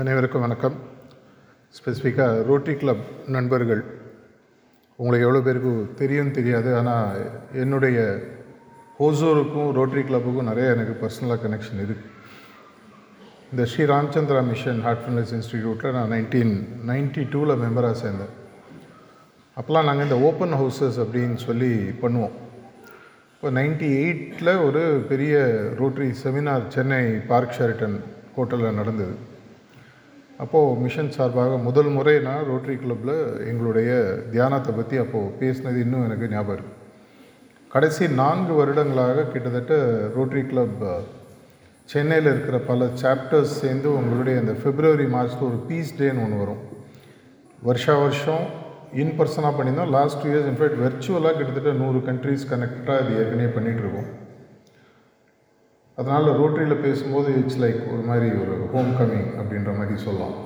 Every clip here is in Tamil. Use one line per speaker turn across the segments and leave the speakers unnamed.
அனைவருக்கும் வணக்கம். ஸ்பெசிஃபிக்காக ரோட்டரி கிளப் நண்பர்கள் உங்களுக்கு எவ்வளோ பேருக்கு தெரியும் தெரியாது ஆனால் என்னுடைய ஓசோருக்கும் ரோட்டரி கிளப்புக்கும் நிறைய எனக்கு பர்சனலாக கனெக்ஷன் இருக்குது இந்த Shri Ramachandra mission heart fitness இன்ஸ்டிடியூட்டில் நான் நைன்டீன் நைன்டி டூவில் மெம்பராக சேர்ந்தேன். அப்போல்லாம் நாங்கள் இந்த ஓப்பன் ஹவுசஸ் அப்படின்னு சொல்லி பண்ணுவோம். இப்போ நைன்டி எயிட்டில் ஒரு பெரிய rotary seminar Chennai Park Sheraton ஹோட்டலில் நடந்தது. அப்போது மிஷன் சார்பாக முதல் முறை நான் ரோட்டரி கிளப்பில் எங்களுடைய தியானத்தை பற்றி அப்போது பேசினது இன்னும் எனக்கு ஞாபகம் இருக்குது கடைசி நான்கு வருடங்களாக கிட்டத்தட்ட ரோட்டரி கிளப் சென்னையில் இருக்கிற பல சாப்டர்ஸ் சேர்ந்து உங்களுடைய அந்த பிப்ரவரி மாதத்தில் ஒரு பீஸ் டேன்னு ஒன்று வரும். வருஷா வருஷம் இன் பர்சனாக பண்ணியிருந்தோம் last two years in fact வெர்ச்சுவலாக கிட்டத்தட்ட நூறு கண்ட்ரீஸ் கனெக்டாக இது ஏற்கனவே பண்ணிகிட்ருக்கோம் அதனால் ரோட்டரியில் பேசும்போது இட்ஸ் லைக் ஒரு மாதிரி ஒரு ஹோம் கமிங் அப்படின்ற மாதிரி சொல்லலாம்.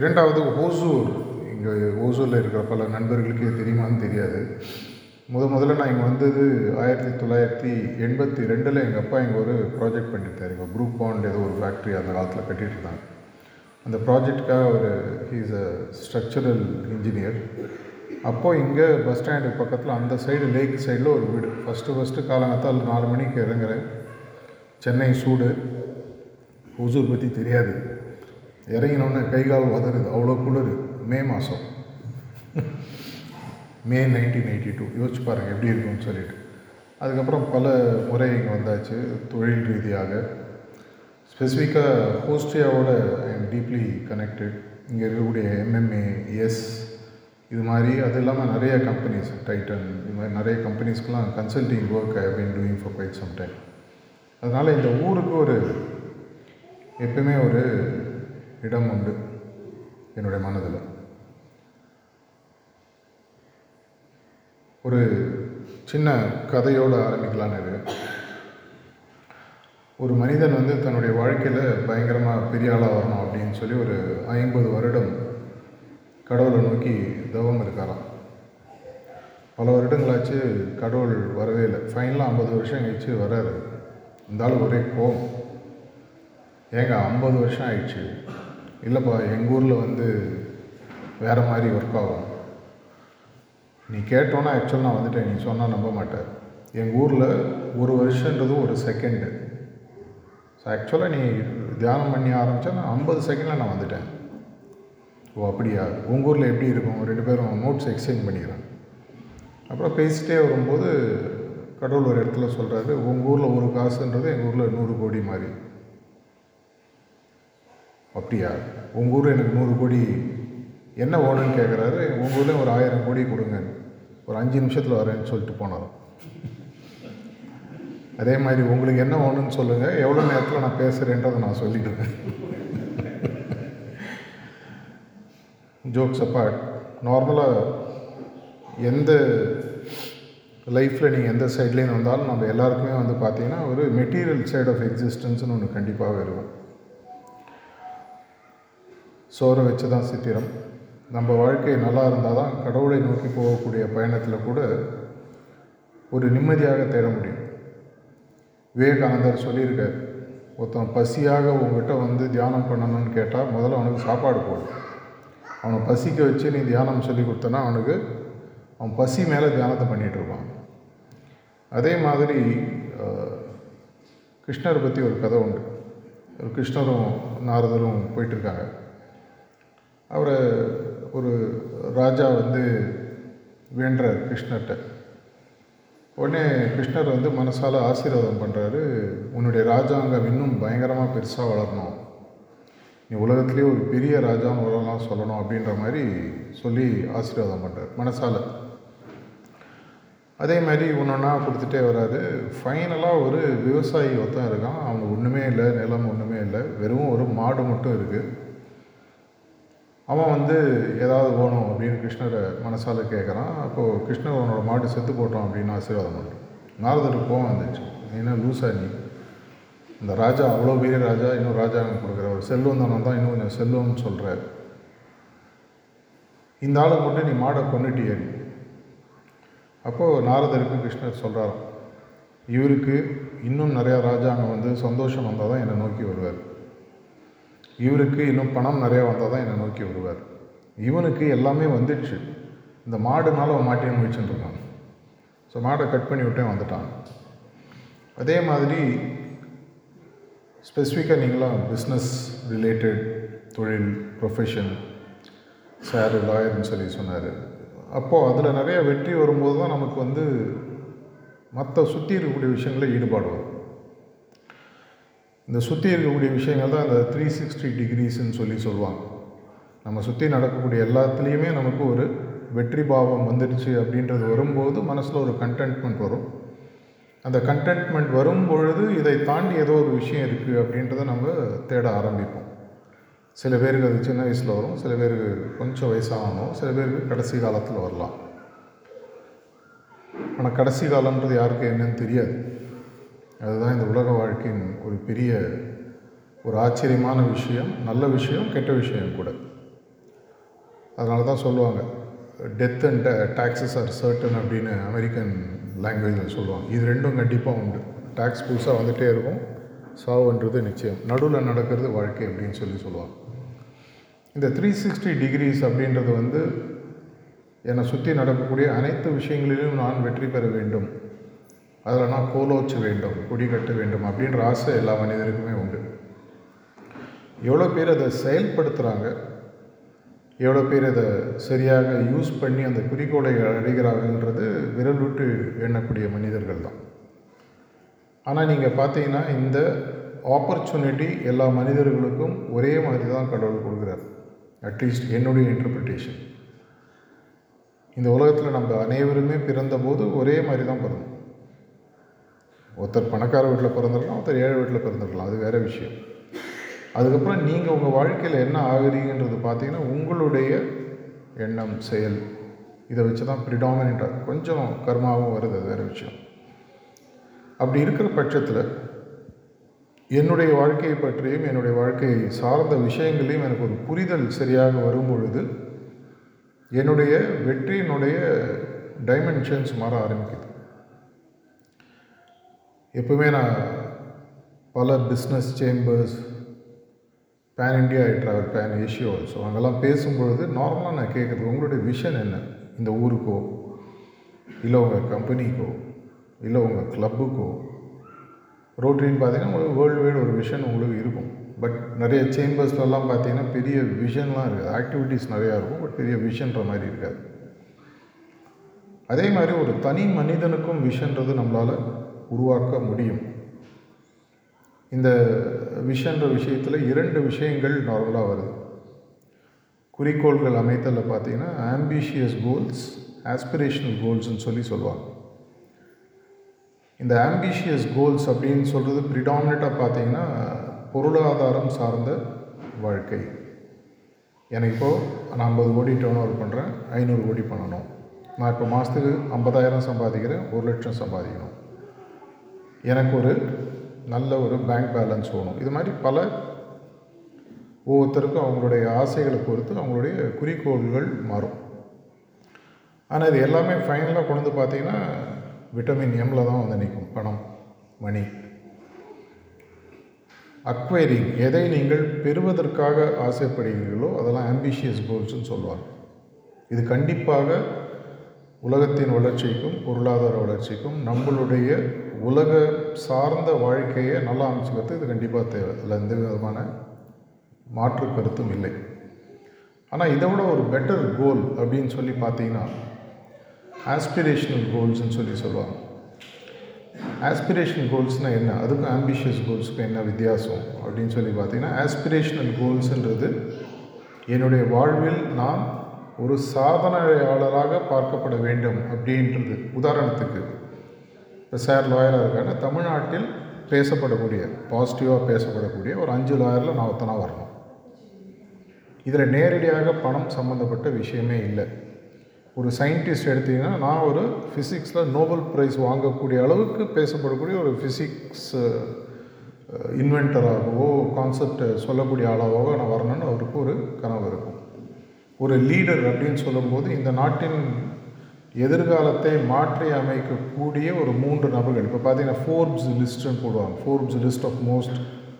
இரண்டாவது ஓசூர். இங்கே ஓசூரில் இருக்கிற பல நண்பர்களுக்கே தெரியுமான்னு தெரியாது. முத முதல்ல நான் இங்கே வந்தது ஆயிரத்தி தொள்ளாயிரத்தி எண்பத்தி ரெண்டில் எங்கள் அப்பா இங்கே ஒரு ப்ராஜெக்ட் பண்ணியிருந்தார் இங்கே குரூப் பாண்ட் ஏதோ ஒரு ஃபேக்ட்ரி அந்த காலத்தில் கட்டிகிட்டு இருந்தாங்க. அந்த ப்ராஜெக்டுக்காக ஒரு ஹீஸ் அ ஸ்ட்ரக்சரல் இன்ஜினியர் அப்போது இங்கே பஸ் ஸ்டாண்டுக்கு பக்கத்தில் அந்த சைடு லேக் சைடில் ஒரு வீடு. ஃபஸ்ட்டு ஃபஸ்ட்டு காலங்கத்தால் நாலு மணிக்கு இறங்குறேன். சென்னை சூடு ஒசூர் பற்றி தெரியாது. இறங்கினோடனே கை கால் வதருது அவ்வளோ குளிர். மே மாதம் மே நைன்டீன் எயிட்டி டூ யோசிச்சு பாருங்கள் எப்படி இருக்கும்னு சொல்லிட்டு. அதுக்கப்புறம் பல முறை இங்கே வந்தாச்சு தொழில் ரீதியாக. ஸ்பெசிஃபிக்காக ஹோஸ்டியாவோட ஐ எம் டீப்லி கனெக்டட் இங்கே இருக்கக்கூடிய எம்எம்ஏ எஸ் இது மாதிரி அது இல்லாமல் நிறைய கம்பெனிஸ் டைட்டன் இது மாதிரி நிறைய கம்பெனிஸ்க்கெலாம் consulting work I been doing for quite some time அதனால் இந்த ஊருக்கு ஒரு எப்பவுமே ஒரு இடம் உண்டு என்னுடைய மனதில். ஒரு சின்ன கதையோடு ஆரம்பிக்கலான்னு இருக்கேன் ஒரு மனிதன் வந்து தன்னுடைய வாழ்க்கையில் பயங்கரமாக பெரிய ஆளாக வரணும் அப்படின்னு சொல்லி ஒரு ஐம்பது வருடம் கடவுளை நோக்கி தவம் இருக்காராம். பல வருடங்களாச்சு கடவுள் வரவே இல்லை. ஃபைனலாக ஐம்பது வருஷம் கழிச்சு வராரு. இருந்தாலும் ஒரே கோம் ஏங்க ஐம்பது வருஷம் ஆயிடுச்சு. இல்லைப்பா எங்கள் ஊரில் வந்து வேறு மாதிரி ஒர்க் ஆகும். நீ கேட்டோன்னா ஆக்சுவல் நான் வந்துட்டேன். நீ சொன்னால் நம்ப மாட்டேன் எங்கள் ஊரில் ஒரு வருஷன்றது ஒரு செகண்டு ஸோ ஆக்சுவலாக நீ தியானம் பண்ணி ஆரம்பித்தா நான் ஐம்பது செகண்டில் நான் வந்துட்டேன். ஓ அப்படியா? உங்கள் ஊரில் எப்படி இருக்கும்? ரெண்டு பேரும் நோட்ஸ் எக்ஸ்சேஞ்ச் பண்ணிக்கிறேன் அப்புறம் பேசிகிட்டே வரும்போது கடவுள் ஒரு இடத்துல சொல்கிறாரு உங்கள் ஊரில் ஒரு காசுன்றது எங்கள் ஊரில் நூறு கோடி மாதிரி. அப்படியா? உங்கள் ஊர் எனக்கு நூறு கோடி என்ன வேணும்னு கேட்குறாரு உங்கள் ஊர்லேயும் ஒரு ஆயிரம் கோடி கொடுங்க. ஒரு அஞ்சு நிமிஷத்தில் வரேன்னு சொல்லிட்டு போனார். அதே மாதிரி உங்களுக்கு என்ன வேணும்னு சொல்லுங்கள் எவ்வளோ நேரத்தில் நான் பேசுகிறேன்றதை நான் சொல்லிடுவேன். ஜோக்ஸ் அப்பார்ட் நார்மலாக எந்த லைஃப்பில் நீங்கள் எந்த சைட்லேயும் வந்தாலும் நம்ம எல்லாருக்குமே வந்து பார்த்திங்கன்னா ஒரு மெட்டீரியல் சைட் ஆஃப் எக்ஸிஸ்டன்ஸ்னு ஒன்று கண்டிப்பாக இருக்கும். சோற வச்சு தான் சித்திரம். நம்ம வாழ்க்கை நல்லா இருந்தால் தான் கடவுளை நோக்கி போகக்கூடிய பயணத்தில் கூட ஒரு நிம்மதியாக தேட முடியும். விவேகானந்தர் சொல்லியிருக்கார் ஒருத்தன் பசியாக உங்ககிட்ட வந்து தியானம் பண்ணணும்னு கேட்டால் முதல்ல அவனுக்கு சாப்பாடு போடும் அவனை பசிக்க வச்சு நீ தியானம் சொல்லி கொடுத்தனா அவனுக்கு அவன் பசி மேலே தியானத்தை பண்ணிகிட்ருப்பான் அதே மாதிரி கிருஷ்ணரை பற்றி ஒரு கதை உண்டு. ஒரு கிருஷ்ணரும் நாரதரும் போயிட்டுருக்காங்க அவரை ஒரு ராஜா வந்து வேண்டுறார் கிருஷ்ணர்கிட்ட உடனே கிருஷ்ணர் வந்து மனசால் ஆசீர்வாதம் பண்ணுறாரு உன்னுடைய ராஜாங்கம் இன்னும் பயங்கரமாக பெருசாக வளரணும். நீ உலகத்துலேயே ஒரு பெரிய ராஜான்னு வரலாம் சொல்லணும் அப்படின்ற மாதிரி சொல்லி ஆசீர்வாதம் பண்ணுறார் மனசால். அதே மாதிரி ஒன்று ஒன்றா கொடுத்துட்டே வராரு ஃபைனலாக ஒரு விவசாயி ஒருத்தன் இருக்கான். அவனுக்கு ஒன்றுமே இல்லை நிலம் ஒன்றுமே இல்லை. வெறும் ஒரு மாடு மட்டும் இருக்குது அவன் வந்து ஏதாவது வேணும் அப்படின்னு கிருஷ்ணரை மனசால் கேட்குறான் அப்போது கிருஷ்ணர் அவனோட மாடு செத்து போட்டோம் அப்படின்னு ஆசீர்வாதம் பண்ணுறான் நாரதருக்கு கோவம் வந்துச்சு. ஏன்னா லூசா நீ. இந்த ராஜா அவ்வளோ பெரிய ராஜா இன்னும் ராஜா கொடுக்குற. ஒரு செல்வம் தானே தான் இன்னும் கொஞ்சம் செல்வம்னு சொல்கிற இந்த ஆளை மட்டும் நீ மாடை கொண்டுட்டியே நீ. அப்போது நாரதருக்கு கிருஷ்ணர் சொல்கிறாராம் இவருக்கு இன்னும் நிறையா ராஜாங்க வந்து சந்தோஷம் வந்தால் தான் என்னை நோக்கி வருவார். இவருக்கு இன்னும் பணம் நிறையா வந்தால் தான் என்னை நோக்கி வருவார். இவனுக்கு எல்லாமே வந்துடுச்சு. இந்த மாடுனால அவன் மாட்டின முயற்சின்னு இருக்கான். ஸோ மாடை கட் பண்ணி விட்டே வந்துட்டான். அதே மாதிரி ஸ்பெசிஃபிக்காக நீங்களாம் பிஸ்னஸ் ரிலேட்டட் தொழில் ப்ரொஃபஷன் சார் லாயர்னு சொல்லி சொன்னார். அப்போது அதில் நிறைய வெற்றி வரும்போது தான் நமக்கு வந்து மற்ற சுற்றி இருக்கக்கூடிய விஷயங்களில் ஈடுபாடு வரும். இந்த சுற்றி இருக்கக்கூடிய விஷயங்கள் தான் அந்த த்ரீ சிக்ஸ்டி டிகிரிஸ்ன்னு சொல்லி சொல்லுவாங்க. நம்ம சுற்றி நடக்கக்கூடிய எல்லாத்துலேயுமே நமக்கு ஒரு வெற்றி பாவம் வந்துடுச்சு அப்படின்றது வரும்போது மனசில் ஒரு கண்டென்ட்மெண்ட் வரும். அந்த கண்டென்ட்மெண்ட் வரும் பொழுது இதை தாண்டி ஏதோ ஒரு விஷயம் இருக்குது அப்படின்றத நம்ம தேட ஆரம்பிப்போம். சில பேருக்கு அது சின்ன வயசில் வரும் சில பேருக்கு கொஞ்சம் வயசாகணும் சில பேருக்கு கடைசி காலத்தில் வரலாம். ஆனால் கடைசி காலம்ன்றது யாருக்கு என்னன்னு தெரியாது. அதுதான் இந்த உலக வாழ்க்கையின் ஒரு பெரிய ஒரு ஆச்சரியமான விஷயம் நல்ல விஷயம் கெட்ட விஷயம் கூட. அதனால தான் சொல்லுவாங்க death and taxes are certain அப்படின்னு அமெரிக்கன் லாங்குவேஜில் சொல்லுவாங்க. இது ரெண்டும் கண்டிப்பாக உண்டு. டேக்ஸ் புதுசாக வந்துகிட்டே இருக்கும். சாவுன்றது நிச்சயம். நடுவில் நடக்கிறது வாழ்க்கை அப்படின்னு சொல்லி சொல்லுவாங்க. இந்த த்ரீ சிக்ஸ்டி டிகிரிஸ் அப்படின்றது வந்து என்னை சுற்றி நடக்கக்கூடிய அனைத்து விஷயங்களிலும் நான் வெற்றி பெற வேண்டும். அதில் நான் கோலோச்ச வேண்டும் கொடி கட்ட வேண்டும் அப்படின்ற ஆசை எல்லா மனிதருக்குமே உண்டு. எவ்வளோ பேர் அதை செயல்படுத்துகிறாங்க எவ்வளோ பேர் அதை சரியாக யூஸ் பண்ணி அந்த குறிக்கோளை அடைகிறாங்கன்றது விரல் விட்டு எண்ணக்கூடிய மனிதர்கள் தான். ஆனால் நீங்கள் பார்த்தீங்கன்னா இந்த ஆப்பர்ச்சுனிட்டி எல்லா மனிதர்களுக்கும் ஒரே மாதிரி தான் கடவுள் கொடுக்குறார். அட்லீஸ்ட் என்னுடைய இன்டர்பிரிட்டேஷன் இந்த உலகத்தில் நம்ம அனைவருமே பிறந்தபோது ஒரே மாதிரி தான் பிறந்தோம். ஒருத்தர் பணக்கார வீட்டில் பிறந்திருக்கலாம் ஒருத்தர் ஏழை வீட்டில் பிறந்திருக்கலாம். அது வேறு விஷயம். அதுக்கப்புறம் நீங்கள் உங்கள் வாழ்க்கையில் என்ன ஆகுறீங்கன்றது பார்த்தீங்கன்னா உங்களுடைய எண்ணம் செயல் இதை வச்சு தான் ப்ரிடாமினாக கொஞ்சம் கர்மாவும் வருது அது வேறு விஷயம். அப்படி இருக்கிற பட்சத்தில் என்னுடைய வாழ்க்கையை பற்றியும் என்னுடைய வாழ்க்கையை சார்ந்த விஷயங்களையும் எனக்கு ஒரு புரிதல் சரியாக வரும் பொழுது என்னுடைய வெற்றியினுடைய டைமென்ஷன்ஸ் மாற ஆரம்பிக்குது. எப்பவுமே நான் பல business chambers pan India I travel pan Asia also அங்கெல்லாம் பேசும்பொழுது நார்மலாக நான் கேட்குறது உங்களுடைய விஷன் என்ன? இந்த ஊருக்கோ? இல்லை உங்கள் கம்பெனிக்கோ இல்லை உங்கள் கிளப்புக்கோ ரோட்டரின்னு பார்த்தீங்கன்னா உங்களுக்கு வேர்ல்டு வைடு ஒரு விஷன் உங்களுக்கு இருக்கும். பட் நிறைய சேம்பர்ஸ்லலாம் பார்த்தீங்கன்னா பெரிய விஷன்லாம் இருக்குது. ஆக்டிவிட்டீஸ் நிறையா இருக்கும் பட் பெரிய விஷன்ற மாதிரி இருக்காது. அதே மாதிரி ஒரு தனி மனிதனுக்கும் விஷன்றது நம்மளால் உருவாக்க முடியும். இந்த விஷன்ற விஷயத்தில் இரண்டு விஷயங்கள் நார்மலாக வருது. குறிக்கோள்கள் அமைத்தலில் பார்த்தீங்கன்னா ஆம்பிஷியஸ் கோல்ஸ் ஆஸ்பிரேஷனல் கோல்ஸ்னு சொல்லி சொல்லுவாங்க. இந்த ஆம்பிஷியஸ் கோல்ஸ் அப்படின்னு சொல்கிறது ப்ரிடாமினட்டாக பார்த்தீங்கன்னா பொருளாதாரம் சார்ந்த வாழ்க்கை. எனக்கு இப்போது நான் ஐம்பது கோடி டேர்ன் ஓவர் பண்ணுறேன் ஐநூறு கோடி பண்ணணும். நான் இப்போ மாதத்துக்கு ஐம்பதாயிரம் சம்பாதிக்கிறேன் ஒரு லட்சம் சம்பாதிக்கணும். எனக்கு ஒரு நல்ல ஒரு பேங்க் பேலன்ஸ் வேணும். இது மாதிரி பல ஒவ்வொருத்தருக்கும் அவங்களுடைய ஆசைகளை பொறுத்து அவங்களுடைய குறிக்கோள்கள் மாறும். ஆனால் இது எல்லாமே ஃபைனலாக கொண்டு வந்து பார்த்தீங்கன்னா விட்டமின் எம்மில் தான் வந்து நிற்கும். பணம் மணி அக்வைரிங் எதை நீங்கள் பெறுவதற்காக ஆசைப்படுகிறீர்களோ அதெல்லாம் ஆம்பிஷியஸ் கோல்ஸ்னு சொல்லுவாங்க. இது கண்டிப்பாக உலகத்தின் வளர்ச்சிக்கும் பொருளாதார வளர்ச்சிக்கும் நம்மளுடைய உலக சார்ந்த வாழ்க்கையை நல்லா அமைச்சுக்கிறது இது கண்டிப்பாக தேவை. அதில் எந்த விதமான மாற்று கருத்தும் இல்லை. ஆனால் இதை விட ஒரு பெட்டர் கோல் அப்படின்னு சொல்லி பார்த்தீங்கன்னா ஆஸ்பிரேஷனல் கோல்ஸ்ன்னு சொல்லி சொல்லுவாங்க. ஆஸ்பிரேஷனல் கோல்ஸ்னால் என்ன? அதுக்கும் ஆம்பிஷியஸ் கோல்ஸுக்கும் என்ன வித்தியாசம்? அப்படின்னு சொல்லி பார்த்தீங்கன்னா ஆஸ்பிரேஷனல் கோல்ஸுன்றது என்னுடைய வாழ்வில் நான் ஒரு சாதனையாளராக பார்க்கப்பட வேண்டும் அப்படின்றது. உதாரணத்துக்கு இப்போ சார் லாயராக இருக்காங்க தமிழ்நாட்டில் பேசப்படக்கூடிய பாசிட்டிவாக பேசப்படக்கூடிய ஒரு அஞ்சு லாயரில் நான் ஒத்தனாக வரணும். இதில் நேரடியாக பணம் சம்மந்தப்பட்ட விஷயமே இல்லை. ஒரு சயின்டிஸ்ட் எடுத்தீங்கன்னா நான் ஒரு ஃபிசிக்ஸில் நோபல் ப்ரைஸ் வாங்கக்கூடிய அளவுக்கு பேசப்படக்கூடிய ஒரு ஃபிசிக்ஸ் இன்வென்டராகவோ கான்செப்ட் சொல்லக்கூடிய ஆளாகவோ நான் வரணும்னு அவருக்கு ஒரு கனவு இருக்கும். ஒரு லீடர் அப்படின்னு சொல்லும்போது இந்த நாட்டின் எதிர்காலத்தை மாற்றி அமைக்கக்கூடிய ஒரு மூன்று நபர்கள் இப்போ பார்த்தீங்கன்னா ஃபோர்ப்ஸ் லிஸ்ட்டுன்னு போடுவாங்க. Forbes list of most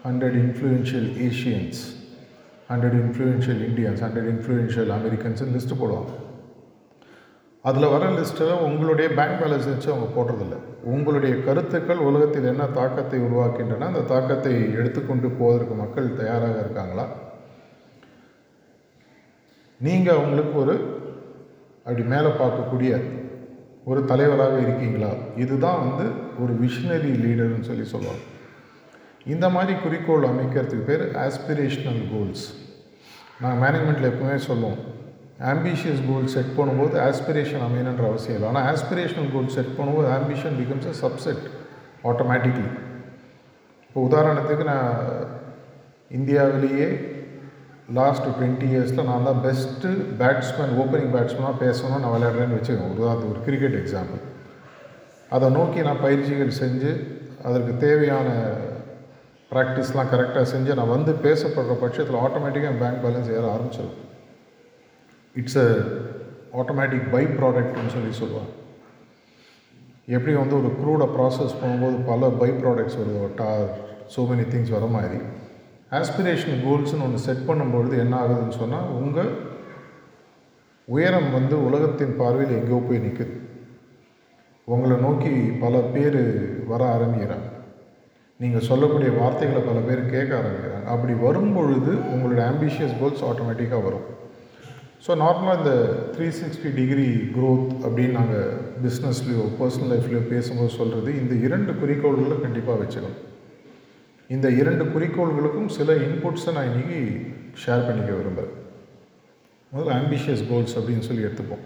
hundred influential Asians hundred influential Indians hundred influential Americans list போடுவாங்க. அதில் வர லிஸ்ட்டில் உங்களுடைய பேங்க் பேலன்ஸ் வச்சு அவங்க போடுறதில்ல. உங்களுடைய கருத்துக்கள் உலகத்தில் என்ன தாக்கத்தை உருவாக்கின்றன அந்த தாக்கத்தை எடுத்துக்கொண்டு போவதற்கு மக்கள் தயாராக இருக்காங்களா? நீங்கள் அவங்களுக்கு ஒரு அப்படி மேலே பார்க்கக்கூடிய ஒரு தலைவராக இருக்கீங்களா? இதுதான் வந்து ஒரு விஷனரி லீடர்னு சொல்லி சொல்லுவாங்க. இந்த மாதிரி குறிக்கோள் அமைக்கிறதுக்கு பேர் ஆஸ்பிரேஷனல் கோல்ஸ் நாங்கள் மேனேஜ்மெண்ட்டில் எப்பவுமே சொல்லுவோம் ஆம்பிஷியஸ் கோல் செட் பண்ணும்போது ஆஸ்பிரேஷன் அமையணுன்ற அவசியம் இல்லை. ஆனால் ஆஸ்பிரேஷனல் கோல் செட் பண்ணும்போது ambition becomes a subset automatically இப்போ உதாரணத்துக்கு நான் இந்தியாவிலேயே லாஸ்ட் டுவெண்ட்டி இயர்ஸில் நான் தான் பெஸ்ட்டு பேட்ஸ்மேன் ஓப்பனிங் பேட்ஸ்மேனாக பேசணும் நான் விளையாடுறேன்னு வச்சுக்கோங்க. உதாரணத்துக்கு ஒரு கிரிக்கெட் எக்ஸாம்பிள் அதை நோக்கி நான் பயிற்சிகள் செஞ்சு அதற்கு தேவையான ப்ராக்டிஸ்லாம் கரெக்டாக செஞ்சு நான் வந்து பேசப்படுற பட்சத்தில் ஆட்டோமேட்டிக்காக பேங்க் பேலன்ஸ் ஏற ஆரம்பிச்சிடும் இட்ஸ் அ ஆட்டோமேட்டிக் பை ப்ராடக்ட்னு சொல்லி சொல்லுவாங்க. எப்படி வந்து ஒரு க்ரூடை ப்ராசஸ் பண்ணும்போது பல பை ப்ராடக்ட்ஸ் வருது டார் ஸோ மெனி திங்ஸ் வர மாதிரி. ஆஸ்பிரேஷன் கோல்ஸ்னு ஒன்று செட் பண்ணும்பொழுது என்ன ஆகுதுன்னு சொன்னால் உங்கள் உயரம் வந்து உலகத்தின் பார்வையில் எங்கேயோ போய் நிற்குது உங்களை நோக்கி பல பேர் வர ஆரம்பிக்கிறாங்க. நீங்கள் சொல்லக்கூடிய வார்த்தைகளை பல பேர் கேட்க ஆரம்பிக்கிறாங்க. அப்படி வரும்பொழுது உங்களுடைய ஆம்பிஷியஸ் கோல்ஸ் ஆட்டோமேட்டிக்காக வரும். ஸோ நார்மலாக இந்த த்ரீ சிக்ஸ்டி டிகிரி க்ரோத் அப்படின்னு நாங்கள் பிஸ்னஸ்லேயோ பர்சனல் லைஃப்லையோ பேசும்போது சொல்கிறது இந்த இரண்டு குறிக்கோள்களை கண்டிப்பாக வச்சுக்கணும். இந்த இரண்டு குறிக்கோள்களுக்கும் சில இன்புட்ஸை நான் இன்றைக்கி ஷேர் பண்ணிக்க விரும்புகிறேன் முதல்ல ஆம்பிஷியஸ் கோல்ஸ் அப்படின்னு சொல்லி எடுத்துப்போம்.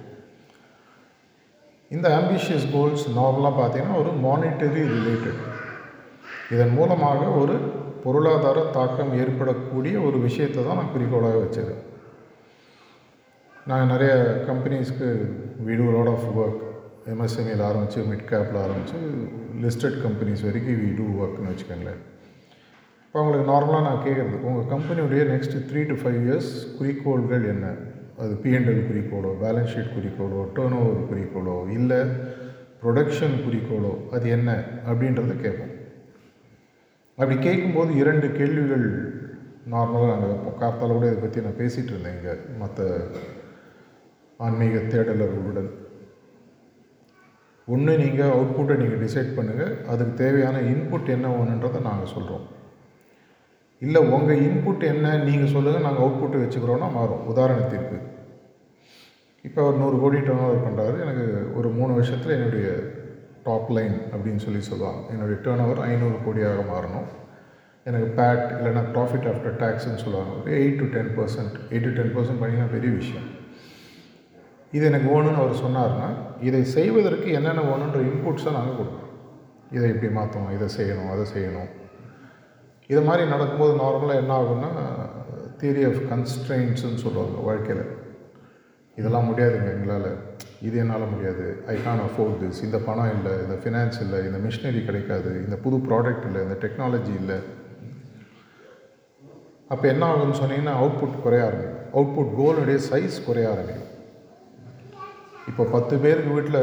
இந்த ஆம்பிஷியஸ் கோல்ஸ் நார்மலாக பார்த்தீங்கன்னா ஒரு மானிட்டரி ரிலேட்டட் இதன் மூலமாக ஒரு பொருளாதார தாக்கம் ஏற்படக்கூடிய ஒரு விஷயத்தை தான் நான் குறிக்கோளாக வச்சிருக்கேன் நாங்கள் நிறைய கம்பெனிஸ்க்கு வீடு லாட் ஆஃப் ஒர்க் எம்எஸ்எம்இயில் ஆரம்பித்து மிட் கேப்பில் ஆரம்பித்து லிஸ்டட் கம்பெனிஸ் வரைக்கும் வீ டூ ஒர்க்னு வச்சுக்கோங்களேன். இப்போ அவங்களுக்கு நார்மலாக நான் கேட்குறது உங்கள் கம்பெனியுடைய next three to five years குறிக்கோள்கள் என்ன? அது பிஎன்எல் குறிக்கோளோ பேலன்ஸ் ஷீட் குறிக்கோளோ டேர்ன் ஓவர் குறிக்கோளோ இல்லை ப்ரொடக்ஷன் குறிக்கோளோ அது என்ன அப்படின்றத கேட்போம். அப்படி கேட்கும்போது இரண்டு கேள்விகள் நார்மலாக நாங்கள் வைப்போம். கார்த்தால கூட இதை பற்றி நான் பேசிகிட்டு இருந்தேன் இங்கே. மற்ற ஆன்மீக தேடலர்களுடன். ஒன்று நீங்கள் அவுட்புட்டை நீங்கள் டிசைட் பண்ணுங்கள் அதுக்கு தேவையான இன்புட் என்ன ஒன்றுன்றதை நாங்கள் சொல்கிறோம் இல்லை உங்கள் இன்புட் என்ன நீங்கள் சொல்லுங்கள் நாங்கள் அவுட்புட்டை வச்சுக்கிறோன்னா மாறும். உதாரணத்திற்கு. இப்போ ஒரு நூறு கோடி டர்ன் ஓவர் பண்ணுறாரு எனக்கு ஒரு மூணு வருஷத்தில் என்னுடைய டாப் லைன் அப்படின்னு சொல்லி சொல்லுவாங்க. என்னுடைய டேர்ன் ஓவர் ஐநூறு கோடியாக மாறணும். எனக்கு பேட் இல்லைனா ப்ராஃபிட் ஆஃப்டர் டேக்ஸ்ன்னு சொல்லுவாங்க. ஒரு eight to ten percent eight to ten percent பண்ணிங்கன்னா பெரிய விஷயம். இது எனக்கு வேணும்னு அவர் சொன்னார்னா இதை செய்வதற்கு என்னென்ன வேணுன்ற இன்புட்ஸை நாங்கள் கொடுப்போம். இதை இப்படி மாற்றணும் இதை செய்யணும் அதை செய்யணும். இது மாதிரி நடக்கும்போது நார்மலாக என்ன ஆகும்னா தியரி ஆஃப் கன்ஸ்ட்ரெயின்ஸ்னு சொல்லுவாங்க வாழ்க்கையில். இதெல்லாம் முடியாதுங்க எங்களால். இது என்னால் முடியாது. ஐ கான் அஃபோர்ட் திஸ் இந்த பணம் இல்லை இந்த ஃபினான்ஸ் இல்லை இந்த மிஷினரி கிடைக்காது இந்த புது ப்ராடக்ட் இல்லை இந்த டெக்னாலஜி இல்லை. அப்போ என்ன ஆகும்னு சொன்னீங்கன்னா அவுட்புட் குறைய ஆரம்பிக்கும். அவுட்புட் கோலுடைய சைஸ் குறைய ஆரம்பிக்கும். இப்போ பத்து பேருக்கு வீட்டில்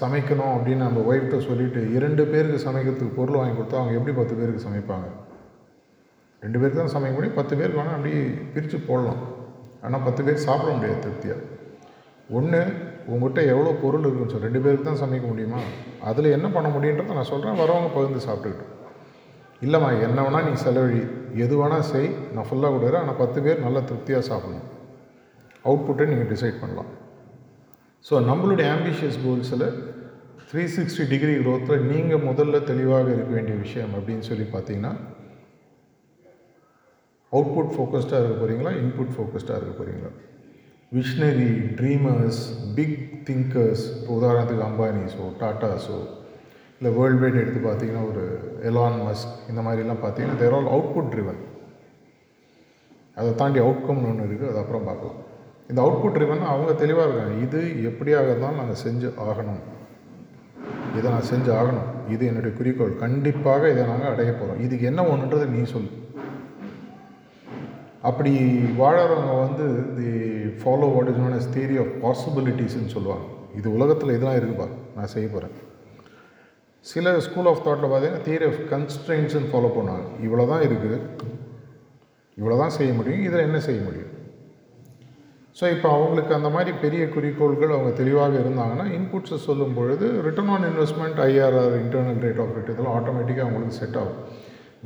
சமைக்கணும் அப்படின்னு நம்ம ஒய்ஃப்கிட்ட சொல்லிவிட்டு இரண்டு பேருக்கு சமைக்கிறதுக்கு பொருள் வாங்கி கொடுத்தா அவங்க எப்படி பத்து பேருக்கு சமைப்பாங்க? ரெண்டு பேருக்கு தான் சமைக்க முடியும். பத்து பேருக்கு வேணால் அப்படி பிரித்து போடலாம். ஆனால் பத்து பேர் சாப்பிட முடியாது திருப்தியாக ஒன்று உங்கள்கிட்ட எவ்வளோ பொருள் இருக்குன்னு சொல்லி ரெண்டு பேருக்கு தான் சமைக்க முடியுமா? அதில் என்ன பண்ண முடியுன்றதை நான் சொல்கிறேன் வரவங்க பகிர்ந்து சாப்பிட்டுக்கிட்டோம் இல்லைம்மா என்ன வேணால் நீ செலவழி. எது வேணால் செய். நான் ஃபுல்லாக கொடுக்குறேன். ஆனால் பத்து பேர் நல்லா திருப்தியாக சாப்பிடணும். அவுட்புட்டை நீங்கள் டிசைட் பண்ணலாம். ஸோ நம்மளுடைய ஆம்பிஷியஸ் கோல்ஸில் த்ரீ சிக்ஸ்டி டிகிரி க்ரோத்தில் நீங்கள் முதல்ல தெளிவாக இருக்க வேண்டிய விஷயம் அப்படின்னு சொல்லி பார்த்தீங்கன்னா அவுட்புட் ஃபோக்கஸ்டாக இருக்க போகிறீங்களா இன்புட் ஃபோக்கஸ்டாக இருக்க போகிறீங்களா விஷனரி ட்ரீமர்ஸ் பிக் திங்கர்ஸ் இப்போ உதாரணத்துக்கு அம்பானிஸோ டாட்டாஸோ இல்லை வேர்ல்டு வைட் எடுத்து பார்த்தீங்கன்னா ஒரு எலான் மஸ்க் இந்த மாதிரிலாம் பார்த்தீங்கன்னா தேர் ஆல் அவுட்புட் ட்ரிவன் அதை தாண்டி அவுட்கம்னு ஒன்று இருக்குது அது அப்புறம் பார்க்கலாம். இந்த அவுட்புட் ட்ரிவன் அவங்க தெளிவாக இருக்காங்க. இது எப்படியாக தான் நாங்கள் செஞ்சு ஆகணும். இதை நான் செஞ்சு ஆகணும். இது என்னுடைய குறிக்கோள். கண்டிப்பாக இதை நாங்கள் அடைய போகிறோம் இதுக்கு என்ன ஒன்றுன்றதை நீ சொல் அப்படி வாழறவங்க வந்து the follow what is known as theory of பாசிபிலிட்டிஸ்ன்னு சொல்லுவாங்க. இது உலகத்தில் இதெல்லாம் இருக்குப்பா நான் செய்ய போகிறேன் சில ஸ்கூல் ஆஃப் தாட்டில் பார்த்தீங்கன்னா தியரி ஆஃப் கன்ஸ்ட்ரெயின்ஸுன்னு ஃபாலோ பண்ணுவாங்க இவ்வளோ தான் இருக்குது இவ்வளோ தான் செய்ய முடியும். இதில் என்ன செய்ய முடியும்? ஸோ இப்போ அவங்களுக்கு அந்த மாதிரி பெரிய குறிக்கோள்கள் அவங்க தெளிவாக இருந்தாங்கன்னா இன்புட்ஸை சொல்லும் பொழுது return on investment IRR internal rate of writ இதெல்லாம் ஆட்டோமேட்டிக்காக அவங்களுக்கு செட் ஆகும்.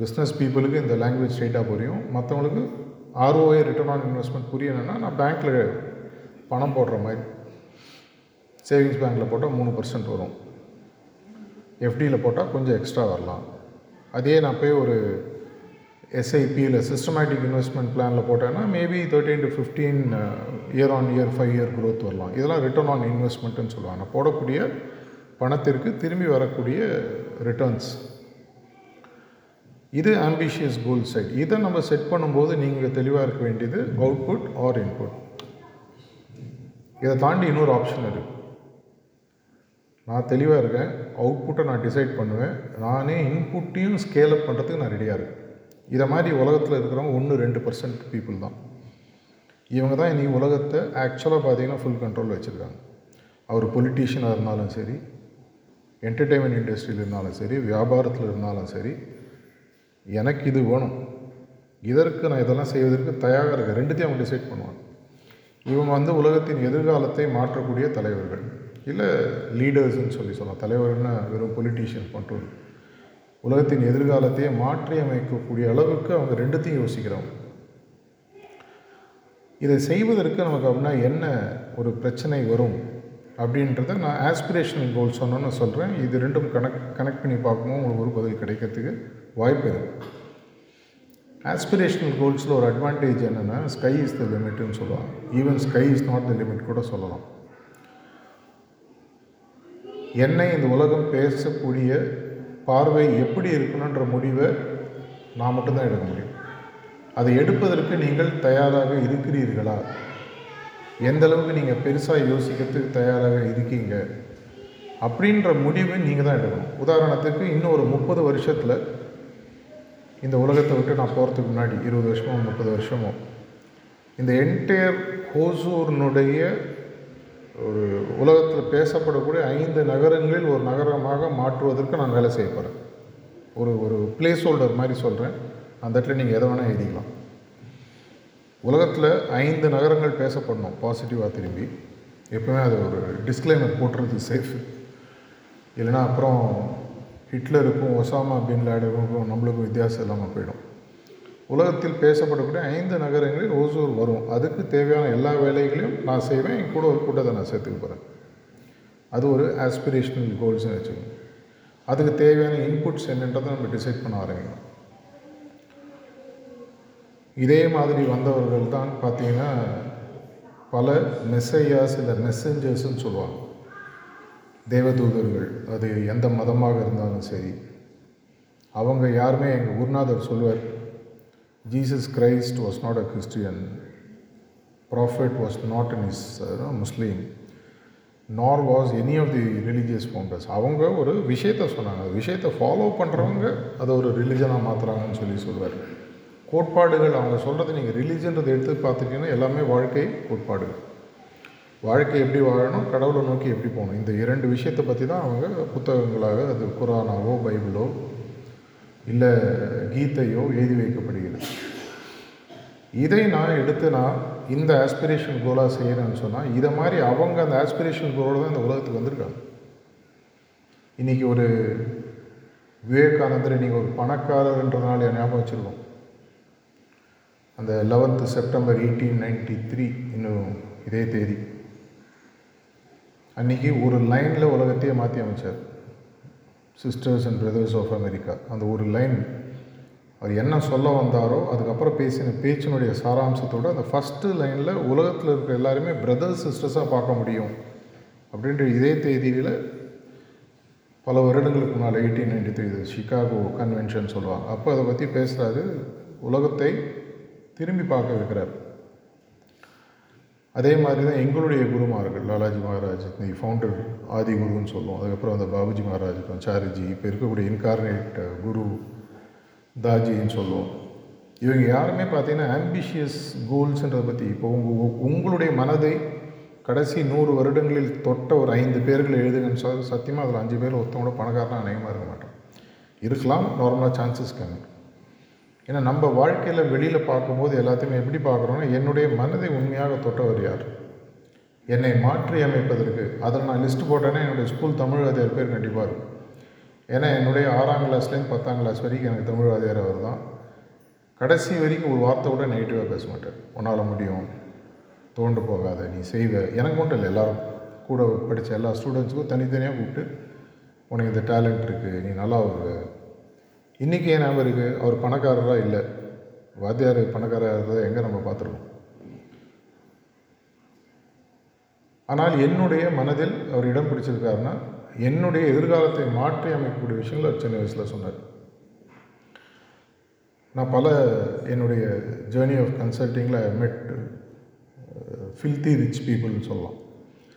பிஸ்னஸ் பீப்புளுக்கு இந்த லாங்குவேஜ் ஸ்ட்ரெயிட்டாக புரியும். மற்றவங்களுக்கு ஆர்ஓஐ ரிட்டர்ன் ஆன் இன்வெஸ்ட்மெண்ட் புரியணும்னா நான் பேங்க்கில் பணம் போடுற மாதிரி. சேவிங்ஸ் பேங்க்கில் போட்டால் மூணு பர்சன்ட் வரும். எஃப்டியில் போட்டால் கொஞ்சம் எக்ஸ்ட்ரா வரலாம். அதே நான் போய் ஒரு எஸ்ஐபியில் சிஸ்டமேட்டிக் இன்வெஸ்ட்மெண்ட் பிளானில் போட்டேன்னா maybe thirteen to fifteen year on year five year growth வரலாம். இதெல்லாம் ரிட்டர்ன் ஆன் இன்வெஸ்ட்மெண்ட்டுன்னு சொல்லுவாங்க. நான் போடக்கூடிய பணத்திற்கு திரும்பி வரக்கூடிய ரிட்டர்ன்ஸ் இது ஆம்பிஷியஸ் கோல் செட் இதை நம்ம செட் பண்ணும்போது நீங்கள் தெளிவாக இருக்க வேண்டியது அவுட்புட் ஆர் இன்புட் இதை தாண்டி இன்னொரு ஆப்ஷன் இருக்குது நான் தெளிவாக இருக்கேன். அவுட்புட்டை நான் டிசைட் பண்ணுவேன். நானே இன்புட்டையும் ஸ்கேல் அப் பண்ணுறதுக்கு நான் ரெடியாக இருக்கேன். இதை மாதிரி உலகத்தில் இருக்கிறவங்க ஒன்று ரெண்டு பர்சன்ட் பீப்புள் தான். இவங்க தான் இன்றைக்கி உலகத்தை ஆக்சுவலாக பார்த்தீங்கன்னா ஃபுல் கண்ட்ரோல் வச்சுருக்காங்க. அவர் பொலிட்டீஷியனாக இருந்தாலும் சரி என்டர்டெயின்மெண்ட் இண்டஸ்ட்ரியில் இருந்தாலும் சரி வியாபாரத்தில் இருந்தாலும் சரி எனக்கு இது வேணும். இதற்கு நான் இதெல்லாம் செய்வதற்கு தயாராக இருக்கேன். ரெண்டுத்தையும் அவங்க டிசைட் பண்ணுவாங்க. இவங்க வந்து உலகத்தின் எதிர்காலத்தை மாற்றக்கூடிய தலைவர்கள். இல்லை லீடர்ஸ்ன்னு சொல்லி சொல்லலாம். தலைவர்னால் வெறும் பொலிட்டீஷியன் பண்ணுறது உலகத்தின் எதிர்காலத்தையே மாற்றி அமைக்கக்கூடிய அளவுக்கு அவங்க ரெண்டுத்தையும் யோசிக்கிறோம் இதை செய்வதற்கு நமக்கு அப்படின்னா என்ன ஒரு பிரச்சனை வரும் அப்படின்றத நான் ஆஸ்பிரேஷனல் கோல் சொன்னோன்னு சொல்கிறேன் இது ரெண்டும் கனெக்ட் கனெக்ட் பண்ணி பார்க்கும்போது உங்களுக்கு ஒரு பதில் கிடைக்கிறதுக்கு வாய்ப்பு இருக்குது ஆஸ்பிரேஷனல் கோல்ஸில் ஒரு அட்வான்டேஜ் என்னென்னா ஸ்கை இஸ் த லிமிட்னு சொல்லுவாங்க. Even sky is not the limit கூட சொல்லலாம். என்னை இந்த உலகம் பேசக்கூடிய பார்வை எப்படி இருக்கணுன்ற முடிவை நான் மட்டும்தான் எடுக்க முடியும். அதை எடுப்பதற்கு நீங்கள் தயாராக இருக்கிறீர்களா? எந்த அளவுக்கு நீங்கள் பெருசாக யோசிக்கிறதுக்கு தயாராக இருக்கீங்க? அப்படின்ற முடிவை நீங்கள் தான் எடுக்கணும். உதாரணத்துக்கு இன்னும் ஒரு முப்பது வருஷத்தில் இந்த உலகத்தை விட்டு நான் போகிறதுக்கு முன்னாடி இருபது வருஷமோ முப்பது வருஷமோ இந்த என்டையர் ஹோசூர்னுடைய ஒரு உலகத்தில் பேசப்படக்கூடிய ஐந்து நகரங்களில் ஒரு நகரமாக மாற்றுவதற்கு நான் வேலை செய்ய போகிறேன் ஒரு ஒரு பிளேஸ் ஹோல்டர் மாதிரி சொல்கிறேன் அந்த இடத்துல நீங்கள் எதை வேணால் எழுதிக்கலாம். உலகத்தில் ஐந்து நகரங்கள் பேசப்படணும் பாசிட்டிவாக திரும்பி. எப்பவுமே அது ஒரு டிஸ்க்ளைமர் போட்டுறது சேஃப் இல்லைன்னா அப்புறம் ஹிட்லருக்கும் ஒசாமா பின் லேடருக்கும் நம்மளுக்கும் வித்தியாசம் இல்லாமல் போயிடும். உலகத்தில் பேசப்படக்கூடிய ஐந்து நகரங்களில் ஓசூர் வரும். அதுக்கு தேவையான எல்லா வேலைகளையும் நான் செய்வேன். என் கூட ஒரு கூட்டத்தை நான் சேர்த்துக்க போகிறேன் அது ஒரு ஆஸ்பிரேஷனல் கோல்ஸ்னு வச்சுக்கோங்க. அதுக்கு தேவையான இன்புட்ஸ் என்னன்றதை நம்ம டிசைட் பண்ண ஆரம்பிக்கணும். இதே மாதிரி வந்தவர்கள் தான் பார்த்தீங்கன்னா பல மெஸ்ஸையாஸ் இல்லை மெசஞ்சர்ஸ்ன்னு சொல்லுவாங்க. தேவதூதர்கள் அது எந்த மதமாக இருந்தாலும் சரி. அவங்க யாருமே எங்கள் குருநாதர் சொல்வார் Jesus Christ was not a Christian prophet was not an is Muslim nor was any of the religious founders அவங்க ஒரு விஷயத்த சொன்னாங்க. அந்த விஷயத்தை ஃபாலோ பண்ணுறவங்க அதை ஒரு ரிலிஜனாக மாற்றுறாங்கன்னு சொல்லி சொல்லுவார் கோட்பாடுகள் அவங்க சொல்கிறது நீங்கள் ரிலீஜன்றதை எடுத்து பார்த்துட்டீங்கன்னா எல்லாமே வாழ்க்கை கோட்பாடுகள். வாழ்க்கை எப்படி வாழணும் கடவுளை நோக்கி எப்படி போகணும்? இந்த இரண்டு விஷயத்தை பற்றி தான் அவங்க புத்தகங்களாக அது குரானாவோ பைபிளோ இல்லை கீதையோ எழுதி வைக்கப்படுகிறது. இதை நான் எடுத்து நான் இந்த ஆஸ்பிரேஷன் கோலாக செய்கிறேன்னு சொன்னால் இதை மாதிரி அவங்க அந்த ஆஸ்பிரேஷன் கோலோடு தான் இந்த உலகத்துக்கு வந்திருக்காங்க. இன்றைக்கி ஒரு விவேகானந்தர் இன்றைக்கி ஒரு பணக்காரர்ன்றனால ஞாபகம் வச்சுருக்கோம். அந்த eleventh September eighteen ninety three இன்னும் இதே தேதி. அன்றைக்கி ஒரு லைனில் உலகத்தையே மாற்றி அமைச்சார். Sisters and brothers of America அந்த ஒரு லைன் அவர் என்ன சொல்ல வந்தாரோ அதுக்கப்புறம் பேசின பேச்சினுடைய சாராம்சத்தோட அந்த ஃபஸ்ட்டு லைனில் உலகத்தில் இருக்கிற எல்லாருமே பிரதர்ஸ் சிஸ்டர்ஸாக பார்க்க முடியும் அப்படின்ற இதே தேதியில் பல வருடங்களுக்கு முன்னால் எயிட்டீன் நைன்டி த்ரீ இது சிகாகோ கன்வென்ஷன் சொல்லுவாங்க. அப்போ அதை பற்றி பேசுகிறாரு உலகத்தை திரும்பி பார்க்க வைக்கிறார். அதே மாதிரி தான் எங்களுடைய குருமார்கள் லாலாஜி மகாராஜ் தி ஃபவுண்டர் ஆதி குருன்னு சொல்லுவோம். அதுக்கப்புறம் அந்த பாபுஜி மகாராஜ் சாரிஜி இப்போ இருக்கக்கூடிய இன்கார்னேட் குரு தாஜின்னு சொல்லுவோம். இவங்க யாருமே பார்த்தீங்கன்னா ஆம்பிஷியஸ் கோல்ஸுன்றதை பற்றி இப்போ உங்கள் உங்களுடைய மனதை கடைசி நூறு வருடங்களில் தொட்ட ஒரு ஐந்து பேர்கள் எழுதுங்கன்னு சொல்ல சத்தியமாக அதில் அஞ்சு பேர் ஒருத்தவங்களோட பணக்காரனாக அநேகமாக இருக்க மாட்டோம் இருக்கலாம் நார்மலாக சான்சஸ் கம்மி. ஏன்னா நம்ம வாழ்க்கையில் வெளியில் பார்க்கும்போது எல்லாத்தையுமே எப்படி பார்க்குறோன்னா என்னுடைய மனதை உண்மையாக தொட்டவர் யார்? என்னை மாற்றி அமைப்பதற்கு. அதில் நான் லிஸ்ட்டு போட்டேன்னா என்னுடைய ஸ்கூல் தமிழ் வாத்தியார் பேர் கண்டிப்பாக இருக்கும். ஏன்னா என்னுடைய ஆறாம் கிளாஸ்லேருந்து பத்தாம் கிளாஸ் வரைக்கும் எனக்கு தமிழ் வாத்தியார் அவர் தான். கடைசி வரைக்கும் ஒரு வார்த்தை கூட நெகட்டிவாக பேச மாட்டார் உன்னால் முடியும். தோண்டு போகாத. நீ செய்வ. எனக்கு மட்டும் இல்லை எல்லோரும் கூட படித்த எல்லா ஸ்டூடெண்ட்ஸுக்கும் தனித்தனியாக கூப்பிட்டு உனக்கு இந்த டேலண்ட் இருக்குது நீ நல்லா ஒரு இன்றைக்கி ஏன் ஞாபகம் இருக்குது அவர் பணக்காரராக இல்லை. வாத்தியார் பணக்காரராக எங்கே நம்ம பார்த்துருக்கோம் ஆனால் என்னுடைய மனதில் அவர் இடம் பிடிச்சிருக்காருன்னா என்னுடைய எதிர்காலத்தை மாற்றி அமைக்கக்கூடிய விஷயங்கள் அவர் சின்ன வயசில் சொன்னார். நான் பல என்னுடைய ஜேர்னி ஆஃப் கன்சல்ட்டிங்கில் மெட் ஃபில்த்தி ரிச் பீப்புள்னு சொல்லலாம்.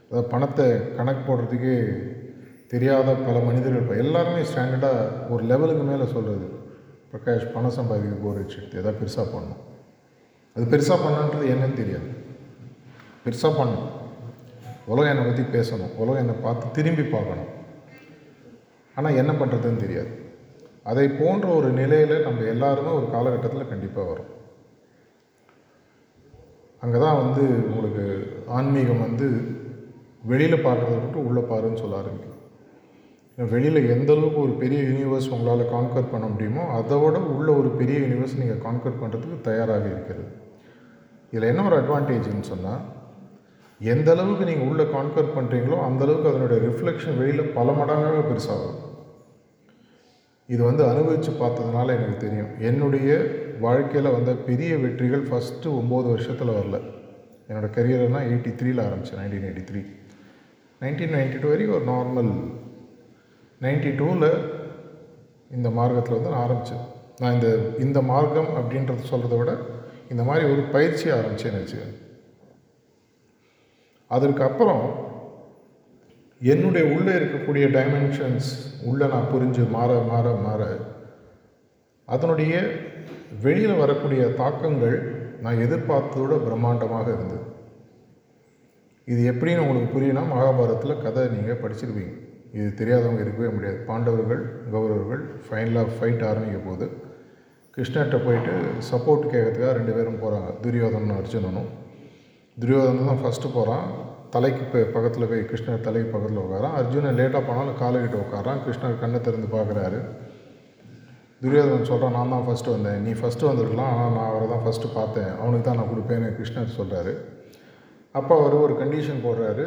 அதாவது பணத்தை கணக்கு போடுறதுக்கே தெரியாத பல மனிதர்கள் இப்போ எல்லாருமே ஸ்டாண்டர்டாக ஒரு லெவலுக்கு மேலே சொல்கிறது பிரகாஷ் பணம் சம்பாதிக்க போர் வச்சுட்டு எதாவது பெருசாக பண்ணணும். அது பெருசாக பண்ணுன்றது என்னன்னு தெரியாது. பெருசாக பண்ணணும். உலகம் என்னை பற்றி பேசணும். உலகம் என்னை பார்த்து திரும்பி பார்க்கணும். ஆனால் என்ன பண்ணுறதுன்னு தெரியாது. அதை போன்ற ஒரு நிலையில் நம்ம எல்லாருமே ஒரு காலகட்டத்தில் கண்டிப்பாக வரும் அங்கே தான் வந்து உங்களுக்கு ஆன்மீகம் வந்து வெளியில் பார்க்குறத மட்டும் உள்ளே பாருன்னு சொல்ல ஆரம்பிக்கும் வெளியில் எந்த அளவுக்கு ஒரு பெரிய யூனிவர்ஸ் உங்களால் கான்கர் பண்ண முடியுமோ அதை விட உள்ள ஒரு பெரிய யூனிவர்ஸ் நீங்கள் கான்கர் பண்ணுறதுக்கு தயாராக இருக்கிறது. இதில் என்ன ஒரு அட்வான்டேஜ்னு சொன்னால் எந்த அளவுக்கு நீங்கள் உள்ளே கான்கர் பண்ணுறீங்களோ அந்த அளவுக்கு அதனுடைய ரிஃப்ளெக்ஷன் வெளியில் பல மடங்காக பெருசாகும் இது வந்து அனுபவித்து பார்த்ததுனால எனக்கு தெரியும். என்னுடைய வாழ்க்கையில் வந்த பெரிய வெற்றிகள் ஃபஸ்ட்டு ஒம்பது வருஷத்தில் வரல. என்னோடய கரியர்னால் எயிட்டி த்ரீயில் ஆரம்பித்தேன் nineteen eighty three nineteen ninety two வரைக்கும் ஒரு நார்மல் நைன்டி டூவில் இந்த மார்க்கத்தில் வந்து நான் ஆரம்பித்தேன் நான் இந்த இந்த மார்க்கம் அப்படின்றது சொல்கிறத விட இந்த மாதிரி ஒரு பயிற்சி ஆரம்பித்தேன்னு வச்சுக்கேன் அதற்கப்புறம் என்னுடைய உள்ளே இருக்கக்கூடிய டைமென்ஷன்ஸ் உள்ளே நான் புரிஞ்சு மாற மாற மாற அதனுடைய வெளியில் வரக்கூடிய தாக்கங்கள் நான் எதிர்பார்த்ததோட பிரம்மாண்டமாக இருந்தது. இது எப்படின்னு உங்களுக்கு புரியும்னா மகாபாரதத்தில் கதை நீங்கள் படிச்சிருப்பீங்க. இது தெரியாதவங்க இருக்கவே முடியாது. பாண்டவர்கள் கௌரவர்கள் ஃபைனலாக ஃபைட் ஆரம்பிக்க போது கிருஷ்ணர்கிட்ட போயிட்டு சப்போர்ட் கேட்கறதுக்காக ரெண்டு பேரும் போகிறாங்க துரியோதனும் அர்ஜுனனும். துரியோதனன் தான் ஃபஸ்ட்டு போகிறான் தலைக்கு இப்போ பக்கத்தில் போய் கிருஷ்ணர் தலைக்கு பக்கத்தில் உட்காரான். அர்ஜுனன் லேட்டாக போனாலும் காலைக்கிட்ட உட்காரான். கிருஷ்ணர் கண்ணை திறந்து பார்க்குறாரு. துரியோதனன் சொல்கிறான் நான் தான் ஃபஸ்ட்டு வந்தேன். நீ ஃபஸ்ட்டு வந்திருக்கலாம். ஆனால் நான் அவரை தான் ஃபஸ்ட்டு பார்த்தேன். அவனுக்கு தான் நான் கொடுப்பேன்னு கிருஷ்ணர் சொல்கிறாரு அப்போ அவர் ஒரு கண்டிஷன் போடுறாரு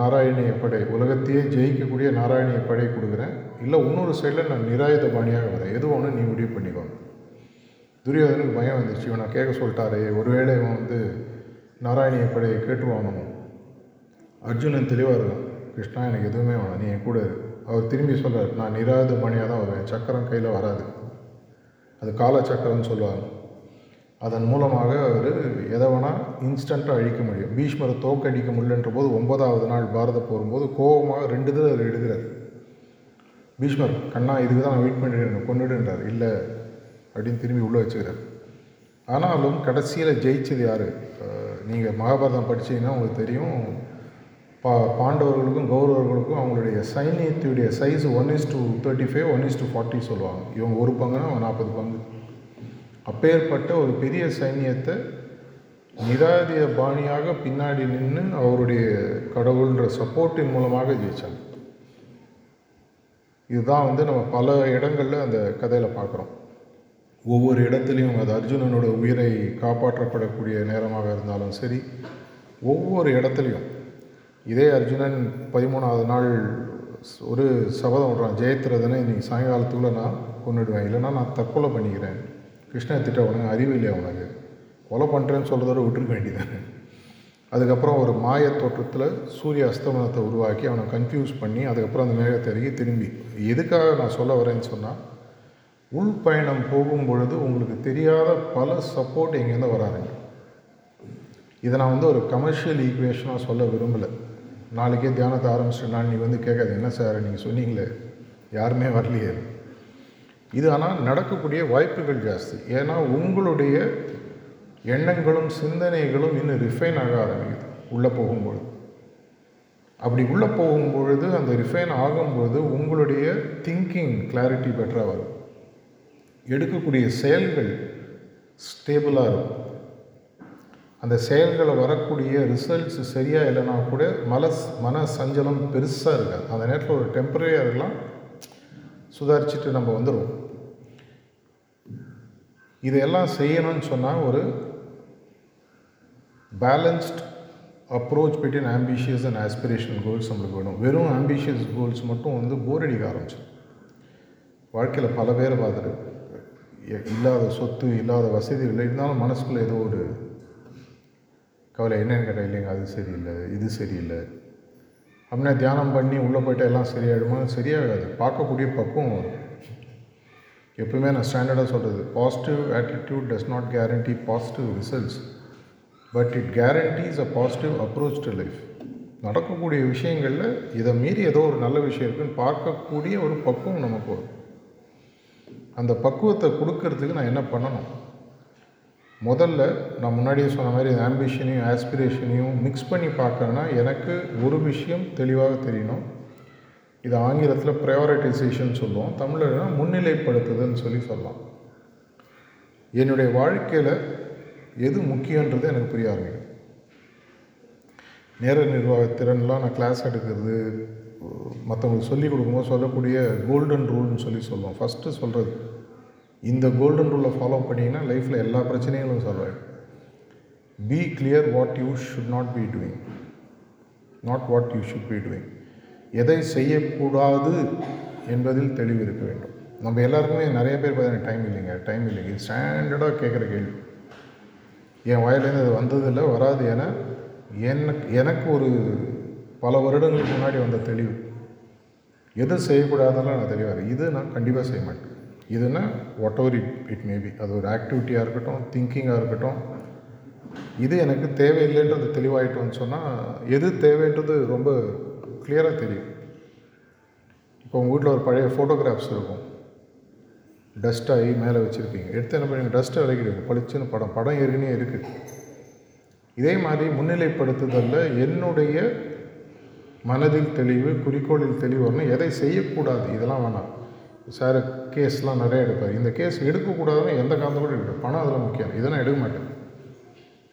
நாராயணிய படை உலகத்தையே ஜெயிக்கக்கூடிய நாராயணிய படை கொடுக்குறேன்? இல்லை இன்னொரு சைடில் நான் நிராயுத பாணியாக வரேன். எது ஒன்று நீ முடிவு பண்ணிக்கோங்க துரியோதனுக்கு பயம் வந்துச்சு இவனை கேட்க சொல்லிட்டாரே ஒருவேளை இவன் வந்து நாராயணிய படையை கேட்டுருவானோ அர்ஜுனன் தெளிவாக இருக்கும் கிருஷ்ணா எனக்கு எதுவுமே வேணாம். நீ என் கூட இரு. அவர் திரும்பி சொல்கிறார் நான் நிராயுத பாணியாக தான் வருவேன். சக்கரம் கையில் வராது. அது கால சக்கரம்னு சொல்லுவாங்க. அதன் மூலமாக அவர் எதை வேணால் இன்ஸ்டண்ட்டாக அழிக்க முடியும். பீஷ்மரை தோக்கடிக்க முடியலன்ற போது ஒன்பதாவது நாள் பாரத போகும்போது கோபமாக ரெண்டு தடவை அவர் எடுக்கிறார் பீஷ்மர் கண்ணா இதுக்கு தான் நான் வெயிட் பண்ணிடுறேன் கொண்டுடுன்றார் இல்லை அப்படின்னு திரும்பி உள்ளே வச்சுக்கிறார். ஆனாலும் கடைசியில் ஜெயிச்சது யார்? நீங்கள் மகாபாரதம் படிச்சீங்கன்னா உங்களுக்கு தெரியும். பா பாண்டவர்களுக்கும் கௌரவர்களுக்கும் அவங்களுடைய சைன்யத்துடைய size one is two thirty five one is two forty சொல்லுவாங்க. இவங்க ஒரு பங்குனா அவன் நாற்பது பங்கு. அப்பேற்பட்ட ஒரு பெரிய சைன்யத்தை நிராதிய பாணியாக பின்னாடி நின்று அவருடைய கடவுள்ன்ற சப்போர்ட்டின் மூலமாக ஜெயித்தாங்க இதுதான் வந்து நம்ம பல இடங்களில் அந்த கதையில் பார்க்குறோம் ஒவ்வொரு இடத்துலையும் அது அர்ஜுனனோட உயிரை காப்பாற்றப்படக்கூடிய நேரமாக இருந்தாலும் சரி ஒவ்வொரு இடத்துலையும் இதே அர்ஜுனன் பதிமூணாவது நாள் ஒரு சபதம் விடுறான் ஜெயத்திரதனை இன்றைக்கி சாயங்காலத்துக்குள்ளே நான் கொண்டுடுவேன் இல்லைன்னா நான் தற்கொலை பண்ணிக்கிறேன். கிருஷ்ணன் திட்ட உனக்கு அறிவு இல்லையா உனக்கு? கொலை பண்ணுறேன்னு சொல்கிறதோட விட்டுருக்க வேண்டியதானே அதுக்கப்புறம் ஒரு மாய தோற்றத்தில் சூரிய அஸ்தமனத்தை உருவாக்கி அவனை கன்ஃபியூஸ் பண்ணி அதுக்கப்புறம் அந்த மேகத்தை இறங்கி திரும்பி. எதுக்காக நான் சொல்ல வரேன்னு சொன்னால் உள் பயணம் போகும் பொழுது உங்களுக்கு தெரியாத பல சப்போர்ட் எங்கேருந்து வராதுங்க இதை நான் வந்து ஒரு கமர்ஷியல் ஈக்குவேஷனாக சொல்ல விரும்பலை. நாளைக்கே தியானத்தை ஆரம்பிச்சிட்டேன் நீ வந்து கேட்காது என்ன சார் நீங்கள் சொன்னீங்களே யாருமே வரலையே. இது ஆனால் நடக்கக்கூடிய வாய்ப்புகள் ஜாஸ்தி. ஏன்னா உங்களுடைய எண்ணங்களும் சிந்தனைகளும் இன்னும் ரிஃபைன் ஆக ஆரம்பிக்குது. உள்ளே போகும்பொழுது. அப்படி உள்ளே போகும்பொழுது அந்த ரிஃபைன் ஆகும்பொழுது உங்களுடைய திங்கிங் கிளாரிட்டி பெட்டராக வரும். எடுக்கக்கூடிய செயல்கள் ஸ்டேபிளாக இருக்கும். அந்த செயல்களை வரக்கூடிய ரிசல்ட்ஸ் சரியாக இல்லைனா கூட மலஸ் மன சஞ்சலம் பெருசாக இருக்காது. அந்த நேரத்தில் ஒரு டெம்பரரியாக இருக்கலாம். சுதாரிச்சுட்டு நம்ம வந்துடுவோம் இதையெல்லாம் செய்யணும்னு சொன்னால் ஒரு balanced approach between ambitious and aspirational goals நம்மளுக்கு வேணும். வெறும் ஆம்பிஷியஸ் கோல்ஸ் மட்டும் வந்து போர் அடிக்க ஆரம்பிச்சு வாழ்க்கையில் பல பேரை பார்த்துட்டு எ- இல்லாத சொத்து இல்லாத வசதி இல்லை இருந்தாலும் மனசுக்குள்ளே ஏதோ ஒரு கவலை என்னன்னு கேட்டால் இல்லைங்க அது சரியில்லை இது சரியில்லை. அப்படின்னா தியானம் பண்ணி உள்ளே போயிட்டு எல்லாம் சரியாயிடுமா? சரியாகாது. பார்க்கக்கூடிய பக்குவம் வரும். எப்பவுமே நான் ஸ்டாண்டர்டாக சொல்கிறது positive attitude does not guarantee positive results but it guarantees a positive approach to life நடக்கக்கூடிய விஷயங்களில் இதை மீறி ஏதோ ஒரு நல்ல விஷயம் இருக்குன்னு பார்க்கக்கூடிய ஒரு பக்குவம் நமக்கு வரும் அந்த பக்குவத்தை கொடுக்கறதுக்கு நான் என்ன பண்ணணும்? முதல்ல நான் முன்னாடியே சொன்ன மாதிரி ஆம்பிஷனையும் ஆஸ்பிரேஷனையும் மிக்ஸ் பண்ணி பார்க்கறேன்னா எனக்கு ஒரு விஷயம் தெளிவாக தெரியணும். இது ஆங்கிலத்தில் ப்ரையாரிட்டைசேஷன் சொல்லுவோம். தமிழில் முன்னிலைப்படுத்துதுன்னு சொல்லி சொல்லலாம். என்னுடைய வாழ்க்கையில் எது முக்கியன்றது எனக்கு புரிய ஆரம்பிக்கும் நேர நிர்வாக திறன்லாம் நான் கிளாஸ் எடுக்கிறது மற்றவங்களுக்கு சொல்லிக் கொடுக்கும்போது சொல்லக்கூடிய கோல்டன் ரூல்னு சொல்லி சொல்லுவோம். ஃபஸ்ட்டு சொல்கிறது இந்த கோல்டன் ரூலை ஃபாலோ பண்ணிங்கன்னா லைஃப்பில் எல்லா பிரச்சனைகளும் சொல்கிறேன் be clear what you should not be doing not what you should be doing எதை செய்யக்கூடாது என்பதில் தெளிவு இருக்க வேண்டும். நம்ம எல்லாருக்குமே நிறைய பேர் பார்த்தீங்கன்னா டைம் இல்லைங்க. டைம் இல்லைங்க. ஸ்டாண்டர்டாக கேட்குற கேள்வி. என் வாயிலேருந்து அது வந்ததில்லை வராது என எனக்கு எனக்கு ஒரு பல வருடங்களுக்கு முன்னாடி வந்த தெளிவு. எது செய்யக்கூடாதெல்லாம் நான் தெளிவாக இது நான் கண்டிப்பாக செய்ய மாட்டேன். இதுனா whatever it it maybe அது ஒரு ஆக்டிவிட்டியாக இருக்கட்டும் திங்கிங்காக இருக்கட்டும். இது எனக்கு தேவையில்லைன்றது தெளிவாயிட்டோன்னு சொன்னால் எது தேவைன்றது ரொம்ப கிளியராக தெரியும். இப்போ உங்கள் வீட்டில் ஒரு பழைய ஃபோட்டோகிராஃப்ஸ் இருக்கும். டஸ்ட் ஆகி மேலே வச்சுருப்பீங்க எடுத்து என்ன பண்ணுங்க டஸ்ட்டை விலகிடுங்க பளிச்சுன்னு படம். படம் ஏற்கனவே இருக்குது இதே மாதிரி முன்னிலைப்படுத்துதலில் என்னுடைய மனதில் தெளிவு குறிக்கோளில் தெளிவு வரணும். எதை செய்யக்கூடாது? இதெல்லாம் வேணாம். சார் கேஸ்லாம் நிறைய எடுப்பார். இந்த கேஸ் எடுக்கக்கூடாதுன்னு எந்த காரணம் கூட எடுக்கணும் பணம் அதில் முக்கியம். இதெல்லாம் எடுக்க மாட்டேன்.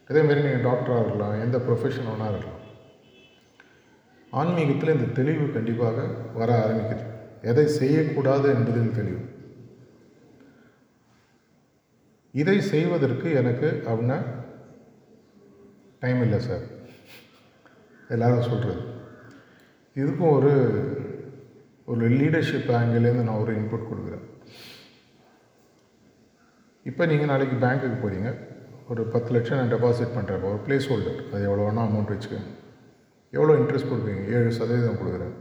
அதேமாரி நீங்கள் டாக்டராக இருக்கலாம். எந்த ப்ரொஃபஷன் வேணா இருக்கலாம். ஆன்மீகத்தில் இந்த தெளிவு கண்டிப்பாக வர ஆரம்பிக்குது. எதை செய்யக்கூடாது என்பதில் தெளிவு. இதை செய்வதற்கு எனக்கு அப்படின்னா டைம் இல்லை சார். எல்லாரும் சொல்கிறது இதுக்கும் ஒரு ஒரு லீடர்ஷிப் ஆங்கிலேருந்து நான் ஒரு இன்புட் கொடுக்குறேன். இப்போ நீங்கள் நாளைக்கு பேங்க்குக்கு போகிறீங்க ஒரு பத்து லட்சம் நான் டெபாசிட் பண்ணுறப்போ ஒரு பிளேஸ் ஹோல்டர் அது எவ்வளோ வேணால் அமௌண்ட் வச்சுக்கோங்க. எவ்வளோ இன்ட்ரெஸ்ட் கொடுப்பீங்க ஏழு சதவீதம் கொடுக்குறேன்.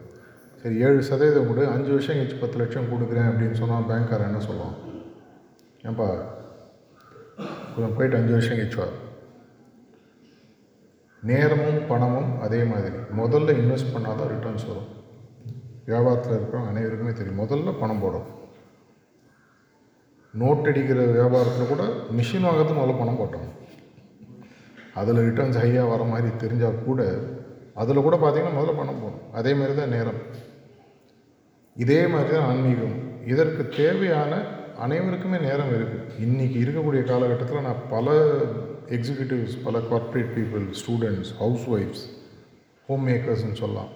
சரி ஏழு சதவீதம் கொடு. அஞ்சு வருஷம் கழிச்சு பத்து லட்சம் கொடுக்குறேன் அப்படின்னு சொன்னால் பேங்க்காரன் என்ன சொல்லுவான்? ஏன்பா கொஞ்சம் போயிட்டு அஞ்சு வருஷம் கழிச்சு வா. நேரமும் பணமும் அதே மாதிரி. முதல்ல இன்வெஸ்ட் பண்ணால் தான் ரிட்டர்ன்ஸ் வரும். வியாபாரத்தில் இருக்கிற அனைவருக்குமே தெரியும். முதல்ல பணம் போடும் நோட் அடிக்கிற வியாபாரத்தில் கூட மிஷின் வாங்கிறது முதல்ல பணம் போட்டோம் அதில் ரிட்டர்ன்ஸ் ஹையாக வர மாதிரி தெரிஞ்சால் கூட அதில் கூட பார்த்திங்கன்னா முதல்ல பணம் போகணும் அதே மாதிரி தான் நேரம். இதே மாதிரி தான் ஆன்மீகம். இதற்கு தேவையான அனைவருக்குமே நேரம் இருக்குது இன்றைக்கி இருக்கக்கூடிய காலகட்டத்தில் நான் பல எக்ஸிக்யூட்டிவ்ஸ் பல கார்ப்பரேட் பீப்புள் ஸ்டூடெண்ட்ஸ் ஹவுஸ் ஒய்ஃப்ஸ் ஹோம் மேக்கர்ஸ்னு சொல்லலாம்.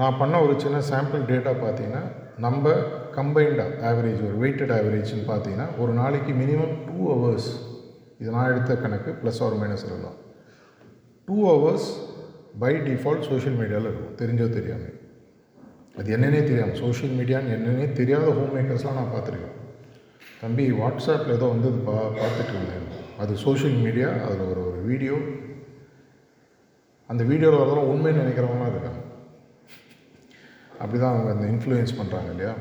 நான் பண்ண ஒரு சின்ன சாம்பிள் டேட்டா பார்த்தீங்கன்னா நம்ம கம்பைண்டாக ஆவரேஜ் ஒரு வெயிட்டட் ஆவரேஜ்னு பார்த்தீங்கன்னா ஒரு நாளைக்கு மினிமம் டூ ஹவர்ஸ் இது நான் எடுத்த கணக்கு ப்ளஸ் ஆர் மைனஸ் இருக்கலாம் two hours by default social மீடியாவில் இருக்கும். தெரிஞ்சோ தெரியாமல் அது என்னன்னே தெரியாமல் சோஷியல் மீடியான்னு என்னன்னே தெரியாத ஹோம் மேக்கர்ஸ்லாம் நான் பார்த்துருக்கேன். தம்பி வாட்ஸ்அப்பில் ஏதோ வந்து பா பார்த்துட்டு இருந்தேன். அது சோஷியல் மீடியா அதில் ஒரு ஒரு வீடியோ அந்த வீடியோவில் வரதெல்லாம் உண்மைன்னு நினைக்கிறவங்களாம் இருக்காங்க. அப்படி தான் அவங்க அந்த இன்ஃப்ளூயன்ஸ் பண்ணுறாங்க இல்லையா?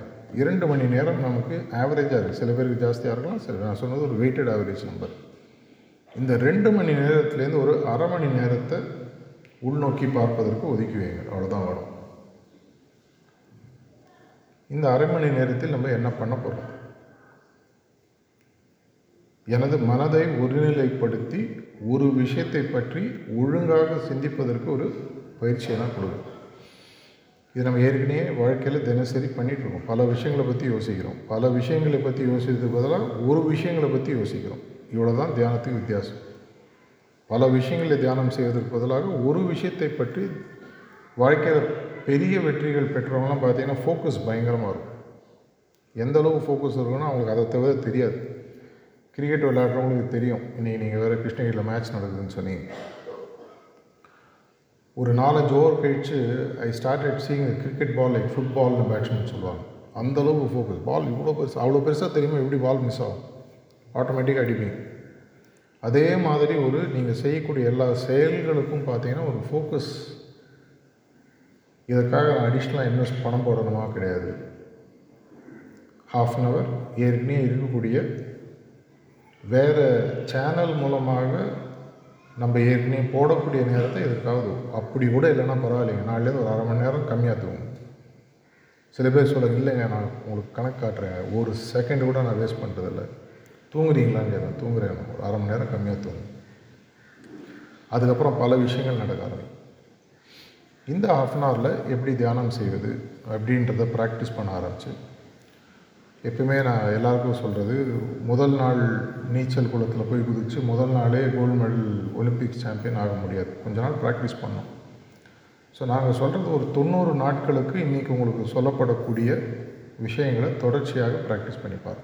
இரண்டு மணி நேரம் நமக்கு ஆவரேஜாக இருக்குது சில பேருக்கு ஜாஸ்தியாக இருக்கலாம் சில நான் சொன்னது ஒரு வெயிட்டட் ஆவரேஜ் நம்பர் இந்த ரெண்டு மணி நேரத்துலேருந்து ஒரு அரை மணி நேரத்தை உள்நோக்கி பார்ப்பதற்கு ஒதுக்கி வைங்க அவ்வளோதான் வரும். இந்த அரை மணி நேரத்தில் நம்ம என்ன பண்ண போகிறோம் எனது மனதை ஒருநிலைப்படுத்தி ஒரு விஷயத்தை பற்றி ஒழுங்காக சிந்திப்பதற்கு ஒரு பயிற்சியை கொடுக்கும் இது நம்ம ஏற்கனவே வாழ்க்கையில் தினசரி பண்ணிகிட்ருக்கோம் பல விஷயங்களை பற்றி யோசிக்கிறோம். பல விஷயங்களை பற்றி யோசிக்கிறதுக்கு பதிலாக ஒரு விஷயங்களை பற்றி யோசிக்கிறோம். இவ்வளோ தான் தியானத்துக்கு வித்தியாசம். பல விஷயங்களை தியானம் செய்வதற்கு பதிலாக ஒரு விஷயத்தை பற்றி வாழ்க்கையில் பெரிய வெற்றிகள் பெற்றவங்களாம் பார்த்தீங்கன்னா ஃபோக்கஸ் பயங்கரமாக இருக்கும். எந்த அளவுக்கு ஃபோக்கஸ் இருக்குன்னா அவங்களுக்கு அதை தவிர தெரியாது. கிரிக்கெட் விளையாடுறவங்களுக்கு தெரியும். இன்றைக்கி நீங்கள் வேறு கிருஷ்ணகிரியில் மேட்ச் நடக்குதுன்னு சொன்னீங்க. ஒரு நாலஞ்சு ஓவர் கழித்து I started seeing cricket ball like ஃபுட்பால்னு batsman சொல்லுவாங்க. அந்தளவுக்கு ஃபோக்கஸ் பால் இவ்வளோ பெருசு அவ்வளோ பெருசாக தெரியுமா எப்படி பால் மிஸ் ஆகும்? ஆட்டோமேட்டிக்காக அடிப்பீங்க. அதே மாதிரி ஒரு நீங்கள் செய்யக்கூடிய எல்லா செயல்களுக்கும் பார்த்தீங்கன்னா ஒரு ஃபோக்கஸ் இதற்காக நான் அடிஷ்னலாக இன்வெஸ்ட் பணம் போடணுமா? கிடையாது. ஹாஃப் அன் ஹவர் ஏற்கனவே இருக்கக்கூடிய வேறு சேனல் மூலமாக நம்ம ஏற்கனவே போடக்கூடிய நேரத்தை எதுக்காவது. அப்படி கூட இல்லைன்னா பரவாயில்லைங்க. நாளிலேருந்து ஒரு அரை மணி நேரம் கம்மியாக தூங்கும் சில பேர் சொல்ல இல்லைங்க நான் உங்களுக்கு கணக்கு காட்டுறேன். ஒரு செகண்ட் கூட நான் வேஸ்ட் பண்ணுறதில்ல தூங்குறீங்களான்னு கேட்குறேன் தூங்குறேன் ஒரு அரை மணி நேரம் கம்மியாக தூங்கும் அதுக்கப்புறம் பல விஷயங்கள் நடக்க ஆரம்பிக்கும். இந்த ஆஃப் அன் ஹவரில் எப்படி தியானம் செய்வது அப்படின்றத ப்ராக்டிஸ் பண்ண ஆரம்பிச்சு எப்பவுமே நான் எல்லாருக்கும் சொல்கிறது முதல் நாள் நீச்சல் குளத்தில் போய் குதித்து முதல் நாளே கோல்டு மெடல் ஒலிம்பிக் சாம்பியன் ஆக முடியாது. கொஞ்ச நாள் ப்ராக்டிஸ் பண்ணோம். ஸோ நாங்கள் சொல்கிறது ஒரு தொண்ணூறு நாட்களுக்கு இன்றைக்கி உங்களுக்கு சொல்லப்படக்கூடிய விஷயங்களை தொடர்ச்சியாக ப்ராக்டிஸ் பண்ணிப்பார்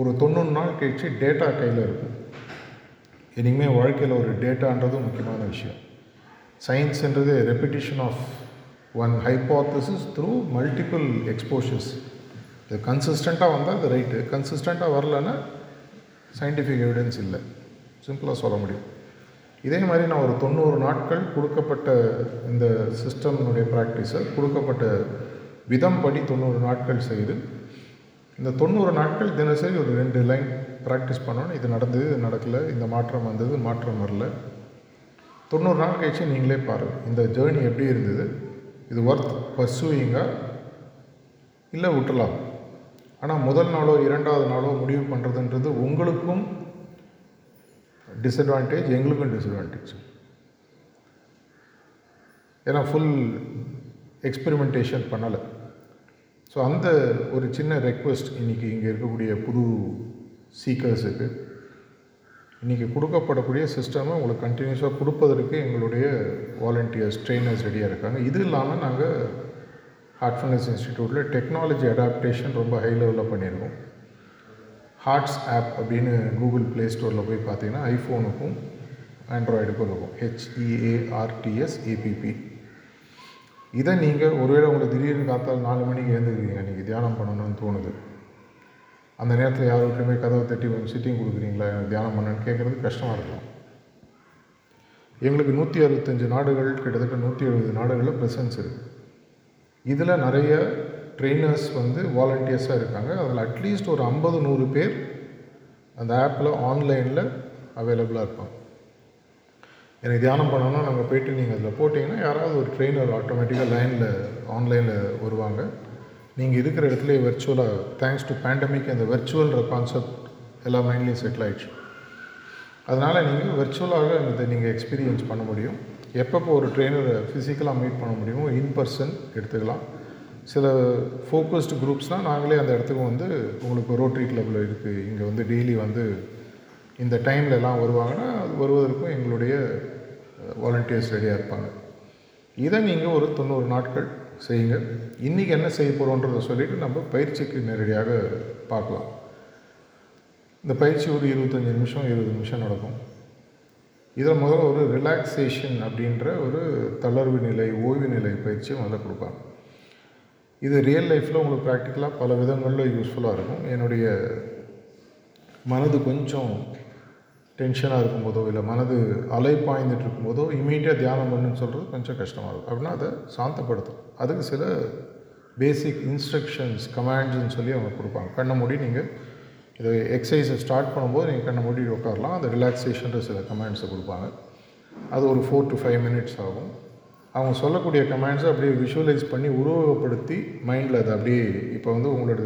ஒரு தொண்ணூறு நாள் கழிச்சு டேட்டா கையில் இருக்கும். இனிமேல் வாழ்க்கையில் ஒரு டேட்டான்றது முக்கியமான விஷயம். சயின்ஸுன்றது repetition of one hypothesis through multiple exposures இது கன்சிஸ்டண்ட்டாக வந்தால் அது ரைட்டு கன்சிஸ்டண்ட்டாக வரலன்னா சயின்டிஃபிக் எவிடன்ஸ் இல்லை. சிம்பிளாக சொல்ல முடியும். இதே மாதிரி நான் ஒரு தொண்ணூறு நாட்கள் கொடுக்கப்பட்ட இந்த சிஸ்டம்னுடைய ப்ராக்டிஸை கொடுக்கப்பட்ட விதம் படி தொண்ணூறு நாட்கள் செய்து இந்த தொண்ணூறு நாட்கள் தினசரி ஒரு ரெண்டு லைன் ப்ராக்டிஸ் பண்ணணும் இது நடந்தது இது நடக்கலை இந்த மாற்றம் வந்தது மாற்றம் வரல. தொண்ணூறு நாள் கழிச்சு நீங்களே பாருங்கள் இந்த ஜேர்னி எப்படி இருந்தது? இது ஒர்த் பர்சூயிங்கா இல்லை விட்டுலாம். ஆனால் முதல் நாளோ இரண்டாவது நாளோ முடிவு பண்ணுறதுன்றது உங்களுக்கும் டிஸ்அட்வான்டேஜ் எங்களுக்கும் டிஸ்அட்வான்டேஜ் ஏன்னா ஃபுல் எக்ஸ்பெரிமெண்டேஷன் பண்ணலை. ஸோ அந்த ஒரு சின்ன ரெக்வெஸ்ட் இன்றைக்கி இங்கே இருக்கக்கூடிய புது சீக்கர்ஸுக்கு இன்றைக்கி கொடுக்கப்படக்கூடிய சிஸ்டமை உங்களுக்கு கண்டினியூஸாக கொடுப்பதற்கு எங்களுடைய வாலண்டியர்ஸ் ட்ரெயினர்ஸ் ரெடியாக இருக்காங்க. இது இல்லாமல் நாங்கள் ஹார்ட்ஃபுல்னஸ் இன்ஸ்டிடியூட்டில் டெக்னாலஜி அடாப்டேஷன் ரொம்ப ஹை லெவலில் பண்ணியிருக்கோம். ஹார்ட்ஸ் ஆப் அப்படின்னு கூகுள் ப்ளே ஸ்டோரில் போய் பார்த்தீங்கன்னா ஐஃபோனுக்கும் ஆண்ட்ராய்டுக்கும் இருக்கும். ஹெச்இஏஆர்டிஎஸ் ஏபிபி இதை நீங்கள் ஒருவேளை உங்களுக்கு திடீர்னு காத்தால் நாலு மணிக்கு எழுந்துக்கிறீங்க நீங்கள் தியானம் பண்ணணும்னு தோணுது. அந்த நேரத்தில் யார் வீட்லையுமே கதவை தட்டி சிட்டிங் கொடுக்குறீங்களா? எனக்கு தியானம் பண்ணணும்னு கேட்குறது கஷ்டமாக இருக்கும். எங்களுக்கு நூற்றி அறுபத்தஞ்சு நாடுகள் கிட்டத்தட்ட நூற்றி எழுபது நாடுகளில் ப்ரெசன்ஸ் இருக்குது இதில் நிறைய ட்ரெயினர்ஸ் வந்து வாலண்டியர்ஸாக இருக்காங்க. அதில் அட்லீஸ்ட் ஒரு ஐம்பது நூறு பேர் அந்த ஆப்பில் ஆன்லைனில் அவைலபிளாக இருப்பாங்க. எனக்கு தியானம் பண்ணணும்னா நாங்கள் போயிட்டு நீங்கள் அதில் போட்டிங்கன்னா யாராவது ஒரு ட்ரெயினர் ஆட்டோமேட்டிக்காக லைனில் ஆன்லைனில் வருவாங்க. நீங்கள் இருக்கிற இடத்துல வெர்ச்சுவலாக தேங்க்ஸ் டு பேண்டமிக் அந்த வெர்ச்சுவல்ன்ற கான்செப்ட் எல்லா மைண்ட்லேயும் செட்டில் ஆகிடுச்சு அதனால் நீங்கள் வெர்ச்சுவலாக இதை நீங்கள் எக்ஸ்பீரியன்ஸ் பண்ண முடியும். எப்பப்போ ஒரு ட்ரெயினரை ஃபிசிக்கலாக மீட் பண்ண முடியுமோ இன் பர்சன் எடுத்துக்கலாம். சில ஃபோக்கஸ்டு குரூப்ஸ்னால் நாங்களே அந்த இடத்துக்கு வந்து உங்களுக்கு ரோட்டரி கிளப்பில் இருக்குது இங்கே வந்து டெய்லி வந்து இந்த டைமில் எல்லாம் வருவாங்கன்னா அது வருவதற்கும் எங்களுடைய வாலண்டியர்ஸ் ரெடியாக இருப்பாங்க. இதை நீங்கள் ஒரு தொண்ணூறு நாட்கள் செய்யுங்க. இன்றைக்கி என்ன செய்ய போகிறோன்றதை சொல்லிவிட்டு நம்ம பயிற்சிக்கு நேரடியாக பார்க்கலாம். இந்த பயிற்சி ஒரு இருபத்தஞ்சி நிமிஷம் இருபது நிமிஷம் நடக்கும். இதில் முதல்ல ஒரு ரிலாக்ஸேஷன் அப்படின்ற ஒரு தளர்வு நிலை ஓய்வு நிலை பயிற்சியை முதல்ல கொடுப்பாங்க. இது ரியல் லைஃப்பில் உங்களுக்கு ப்ராக்டிக்கலாக பல விதங்களில் யூஸ்ஃபுல்லாக இருக்கும். என்னுடைய மனது கொஞ்சம் டென்ஷனாக இருக்கும்போதோ இல்லை மனது அலை பாய்ந்துட்டு இருக்கும்போதோ இமீடியட்டாக தியானம் பண்ணுன்னு சொல்கிறது கொஞ்சம் கஷ்டமாக இருக்கும். அப்படின்னா அதை சாந்தப்படுத்தும் அதுக்கு சில பேசிக் இன்ஸ்ட்ரக்ஷன்ஸ் கமாண்ட்ஸ்ன்னு சொல்லி அவங்க கொடுப்பாங்க. கண்ணை மூடி நீங்கள் இதை எக்ஸசைஸை ஸ்டார்ட் பண்ணும்போது நீங்கள் கண்ணை மூடி உட்காரலாம். அந்த ரிலாக்ஸேஷன்ற சில கமாண்ட்ஸை கொடுப்பாங்க. அது ஒரு ஃபோர் டு ஃபைவ் மினிட்ஸ் ஆகும். அவங்க சொல்லக்கூடிய கமாண்ட்ஸை அப்படியே விஷுவலைஸ் பண்ணி உருவகப்படுத்தி மைண்டில் அதை அப்படியே இப்போ வந்து உங்களோட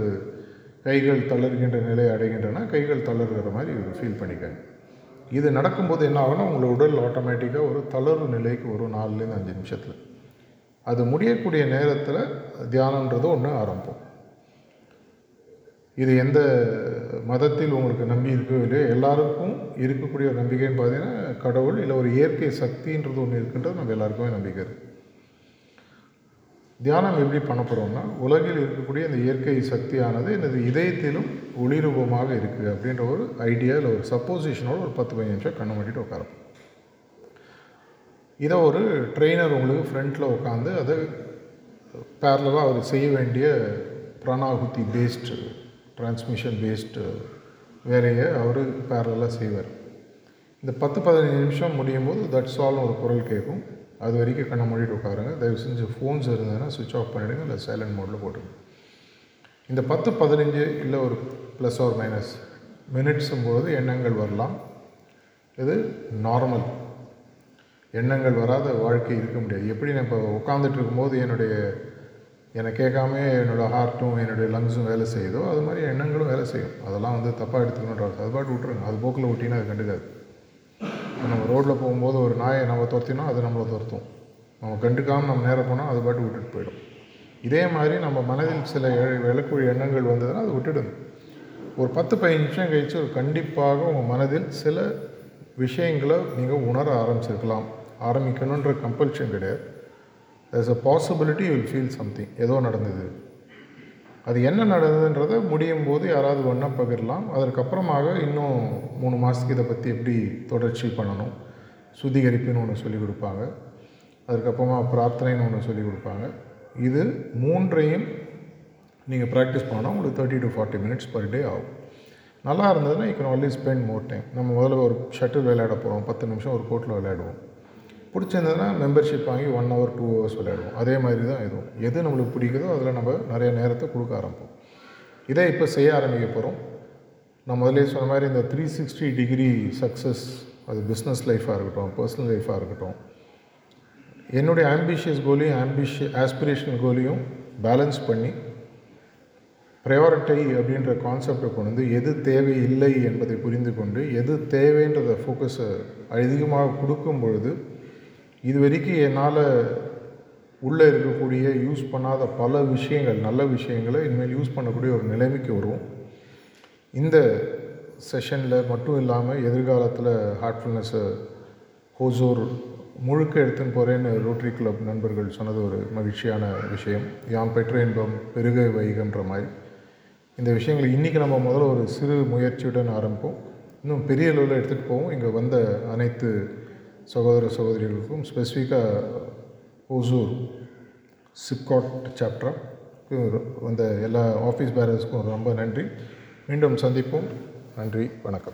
கைகள் தளர்கின்ற நிலை அடைகின்றன. கைகள் தளர்கிற மாதிரி ஃபீல் பண்ணிக்கங்க. இது நடக்கும்போது என்ன ஆகும்னா உங்களோட உடல் ஆட்டோமேட்டிக்காக ஒரு தளர்வு நிலைக்கு வரும் நாலுலேருந்து அஞ்சு நிமிஷத்தில். அது முடியக்கூடிய நேரத்தில் தியானன்றது ஒன்று ஆரம்பம். இது எந்த மதத்தில் உங்களுக்கு நம்பி இருக்கோ இல்லையோ எல்லாருக்கும் இருக்கக்கூடிய ஒரு நம்பிக்கைன்னு பார்த்தீங்கன்னா கடவுள் இல்லை ஒரு இயற்கை சக்தின்றது ஒன்று இருக்குன்றது நம்ம எல்லாருக்குமே நம்பிக்கை இருக்குது தியானம் எப்படி பண்ண போகிறோம்னா உலகில் இருக்கக்கூடிய இந்த இயற்கை சக்தியானது எனது இதயத்திலும் ஒளிரூபமாக இருக்குது அப்படின்ற ஒரு ஐடியா இல்லை ஒரு சப்போசிஷனோட ஒரு பத்து பதினஞ்சு நிமிஷம் கண்ணு மூடிட்டு உட்காரும் இதை ஒரு ட்ரெயினர் உங்களுக்கு ஃப்ரண்ட்டில் உட்காந்து அதை பேரலாக அவர் செய்ய வேண்டிய பிராணாகுத்தி பேஸ்டு டிரான்ஸ்மிஷன் பேஸ்டு வேலையை அவர் பேரலாக செய்வார். இந்த பத்து பதினஞ்சு நிமிஷம் முடியும் போது தட்ஸ் ஆல்னு ஒரு குரல் கேட்கும். அது வரைக்கும் கண்ணை மூடிட்டு உட்காருங்க. தயவு செஞ்சு ஃபோன்ஸ் இருந்ததுன்னா சுவிட்ச் ஆஃப் பண்ணிவிடுங்க இல்லை சைலண்ட் மோடில் போட்டுருங்க. இந்த பத்து பதினஞ்சு இல்லை ஒரு ப்ளஸ் ஆர் மைனஸ் மினிட்ஸும் போது எண்ணங்கள் வரலாம். இது நார்மல் எண்ணங்கள் வராத வாழ்க்கை இருக்க முடியாது. எப்படி நான் இப்போ உட்காந்துட்டு இருக்கும்போது என்னுடைய என்னை கேட்காம என்னோடய ஹார்ட்டும் என்னுடைய லங்ஸும் வேலை செய்யுதோ அது மாதிரி எண்ணங்களும் வேலை செய்யும். அதெல்லாம் வந்து தப்பாக எடுத்துக்கணுன்ற அது பாட்டு விட்டுருங்க. அது போக்கில் விட்டிங்கன்னா அது கண்டுக்காது. நம்ம ரோட்டில் போகும்போது ஒரு நாயை நம்ம துரத்தினோம் அது நம்மளை துரத்தும். நம்ம கண்டுக்காமல் நம்ம நேரம் போனால் அது பாட்டு விட்டுட்டு போயிடும். இதே மாதிரி நம்ம மனதில் சில விளக்குரிய எண்ணங்கள் வந்ததுன்னா அதை விட்டுடுங்க. ஒரு பத்து பதினஞ்சு நிமிஷம் கழித்து ஒரு கண்டிப்பாக உங்கள் மனதில் சில விஷயங்களை நீங்கள் உணர ஆரம்பிச்சிருக்கலாம். ஆரம்பிக்கணுன்ற கம்பல்ஷன் கிடையாது. There's a possibility will feel something ஏதோ நடந்தது. அது என்ன நடந்ததுன்றதை முடியும் போது யாராவது ஒன்றா பகிரலாம். அதற்கப்புறமாக இன்னும் மூணு மாதத்துக்கு இதை பற்றி எப்படி தொடர்ச்சி பண்ணணும்? சுத்திகரிப்புன்னு ஒன்று சொல்லிக் கொடுப்பாங்க. அதுக்கப்புறமா பிரார்த்தனைன்னு ஒன்று சொல்லிக் கொடுப்பாங்க. இது மூன்றையும் நீங்கள் ப்ராக்டிஸ் பண்ணால் உங்களுக்கு thirty to forty minutes per day ஆகும். நல்லா இருந்ததுன்னா you can always spend more time நம்ம முதல்ல ஒரு ஷட்டில் விளையாட போகிறோம் பத்து நிமிஷம் ஒரு கோர்ட்டில் விளையாடுவோம். பிடிச்சிருந்ததுன்னா மெம்பர்ஷிப் வாங்கி ஒன் ஹவர் டூ ஹவர்ஸ் விளையாடுவோம். அதே மாதிரி தான் இதுவும். எது நம்மளுக்கு பிடிக்குதோ அதில் நம்ம நிறைய நேரத்தை கொடுக்க ஆரம்பிப்போம். இதை இப்போ செய்ய ஆரம்பிக்க போகிறோம். நான் முதலே சொன்ன மாதிரி இந்த த்ரீ சிக்ஸ்டி டிகிரி சக்ஸஸ் அது பிஸ்னஸ் லைஃபாக இருக்கட்டும் பர்சனல் லைஃபாக இருக்கட்டும் என்னுடைய ஆம்பிஷியஸ் கோலையும் ஆம்பிஷிய ஆஸ்பிரேஷனல் கோலையும் பேலன்ஸ் பண்ணி ப்ரையாரிட்டி அப்படின்ற கான்செப்டை கொண்டு வந்து எது தேவை இல்லை என்பதை புரிந்து கொண்டு எது தேவைன்றத ஃபோக்கஸை அதிகமாக கொடுக்கும் பொழுது இது வரைக்கும் என்னால் உள்ளே இருக்கக்கூடிய யூஸ் பண்ணாத பல விஷயங்கள் நல்ல விஷயங்களை இனிமேல் யூஸ் பண்ணக்கூடிய ஒரு நிலைமைக்கு வரும் இந்த செஷனில் மட்டும் இல்லாமல் எதிர்காலத்தில் ஹார்ட்ஃபுல்னஸை ஹோசூர் முழுக்க எடுத்துன்னு போகிறேன்னு ரோட்ரி கிளப் நண்பர்கள் சொன்னது ஒரு மகிழ்ச்சியான விஷயம். யாம் பெற்ற இன்பம் பெருக வைகின்ற மாதிரி இந்த விஷயங்களை இன்றைக்கி நம்ம முதல்ல ஒரு சிறு முயற்சியுடன் ஆரம்பிப்போம். இன்னும் பெரிய அளவில் எடுத்துகிட்டு போவோம். இங்கே வந்த அனைத்து சகோதர சகோதரிகளுக்கும் ஸ்பெசிஃபிக்காக ஓசூர் சிப்காட் சாப்டராக வந்த எல்லா ஆஃபீஸ் பேரர்ஸ்க்கும் ரொம்ப நன்றி. மீண்டும் சந்திப்போம். நன்றி. வணக்கம்.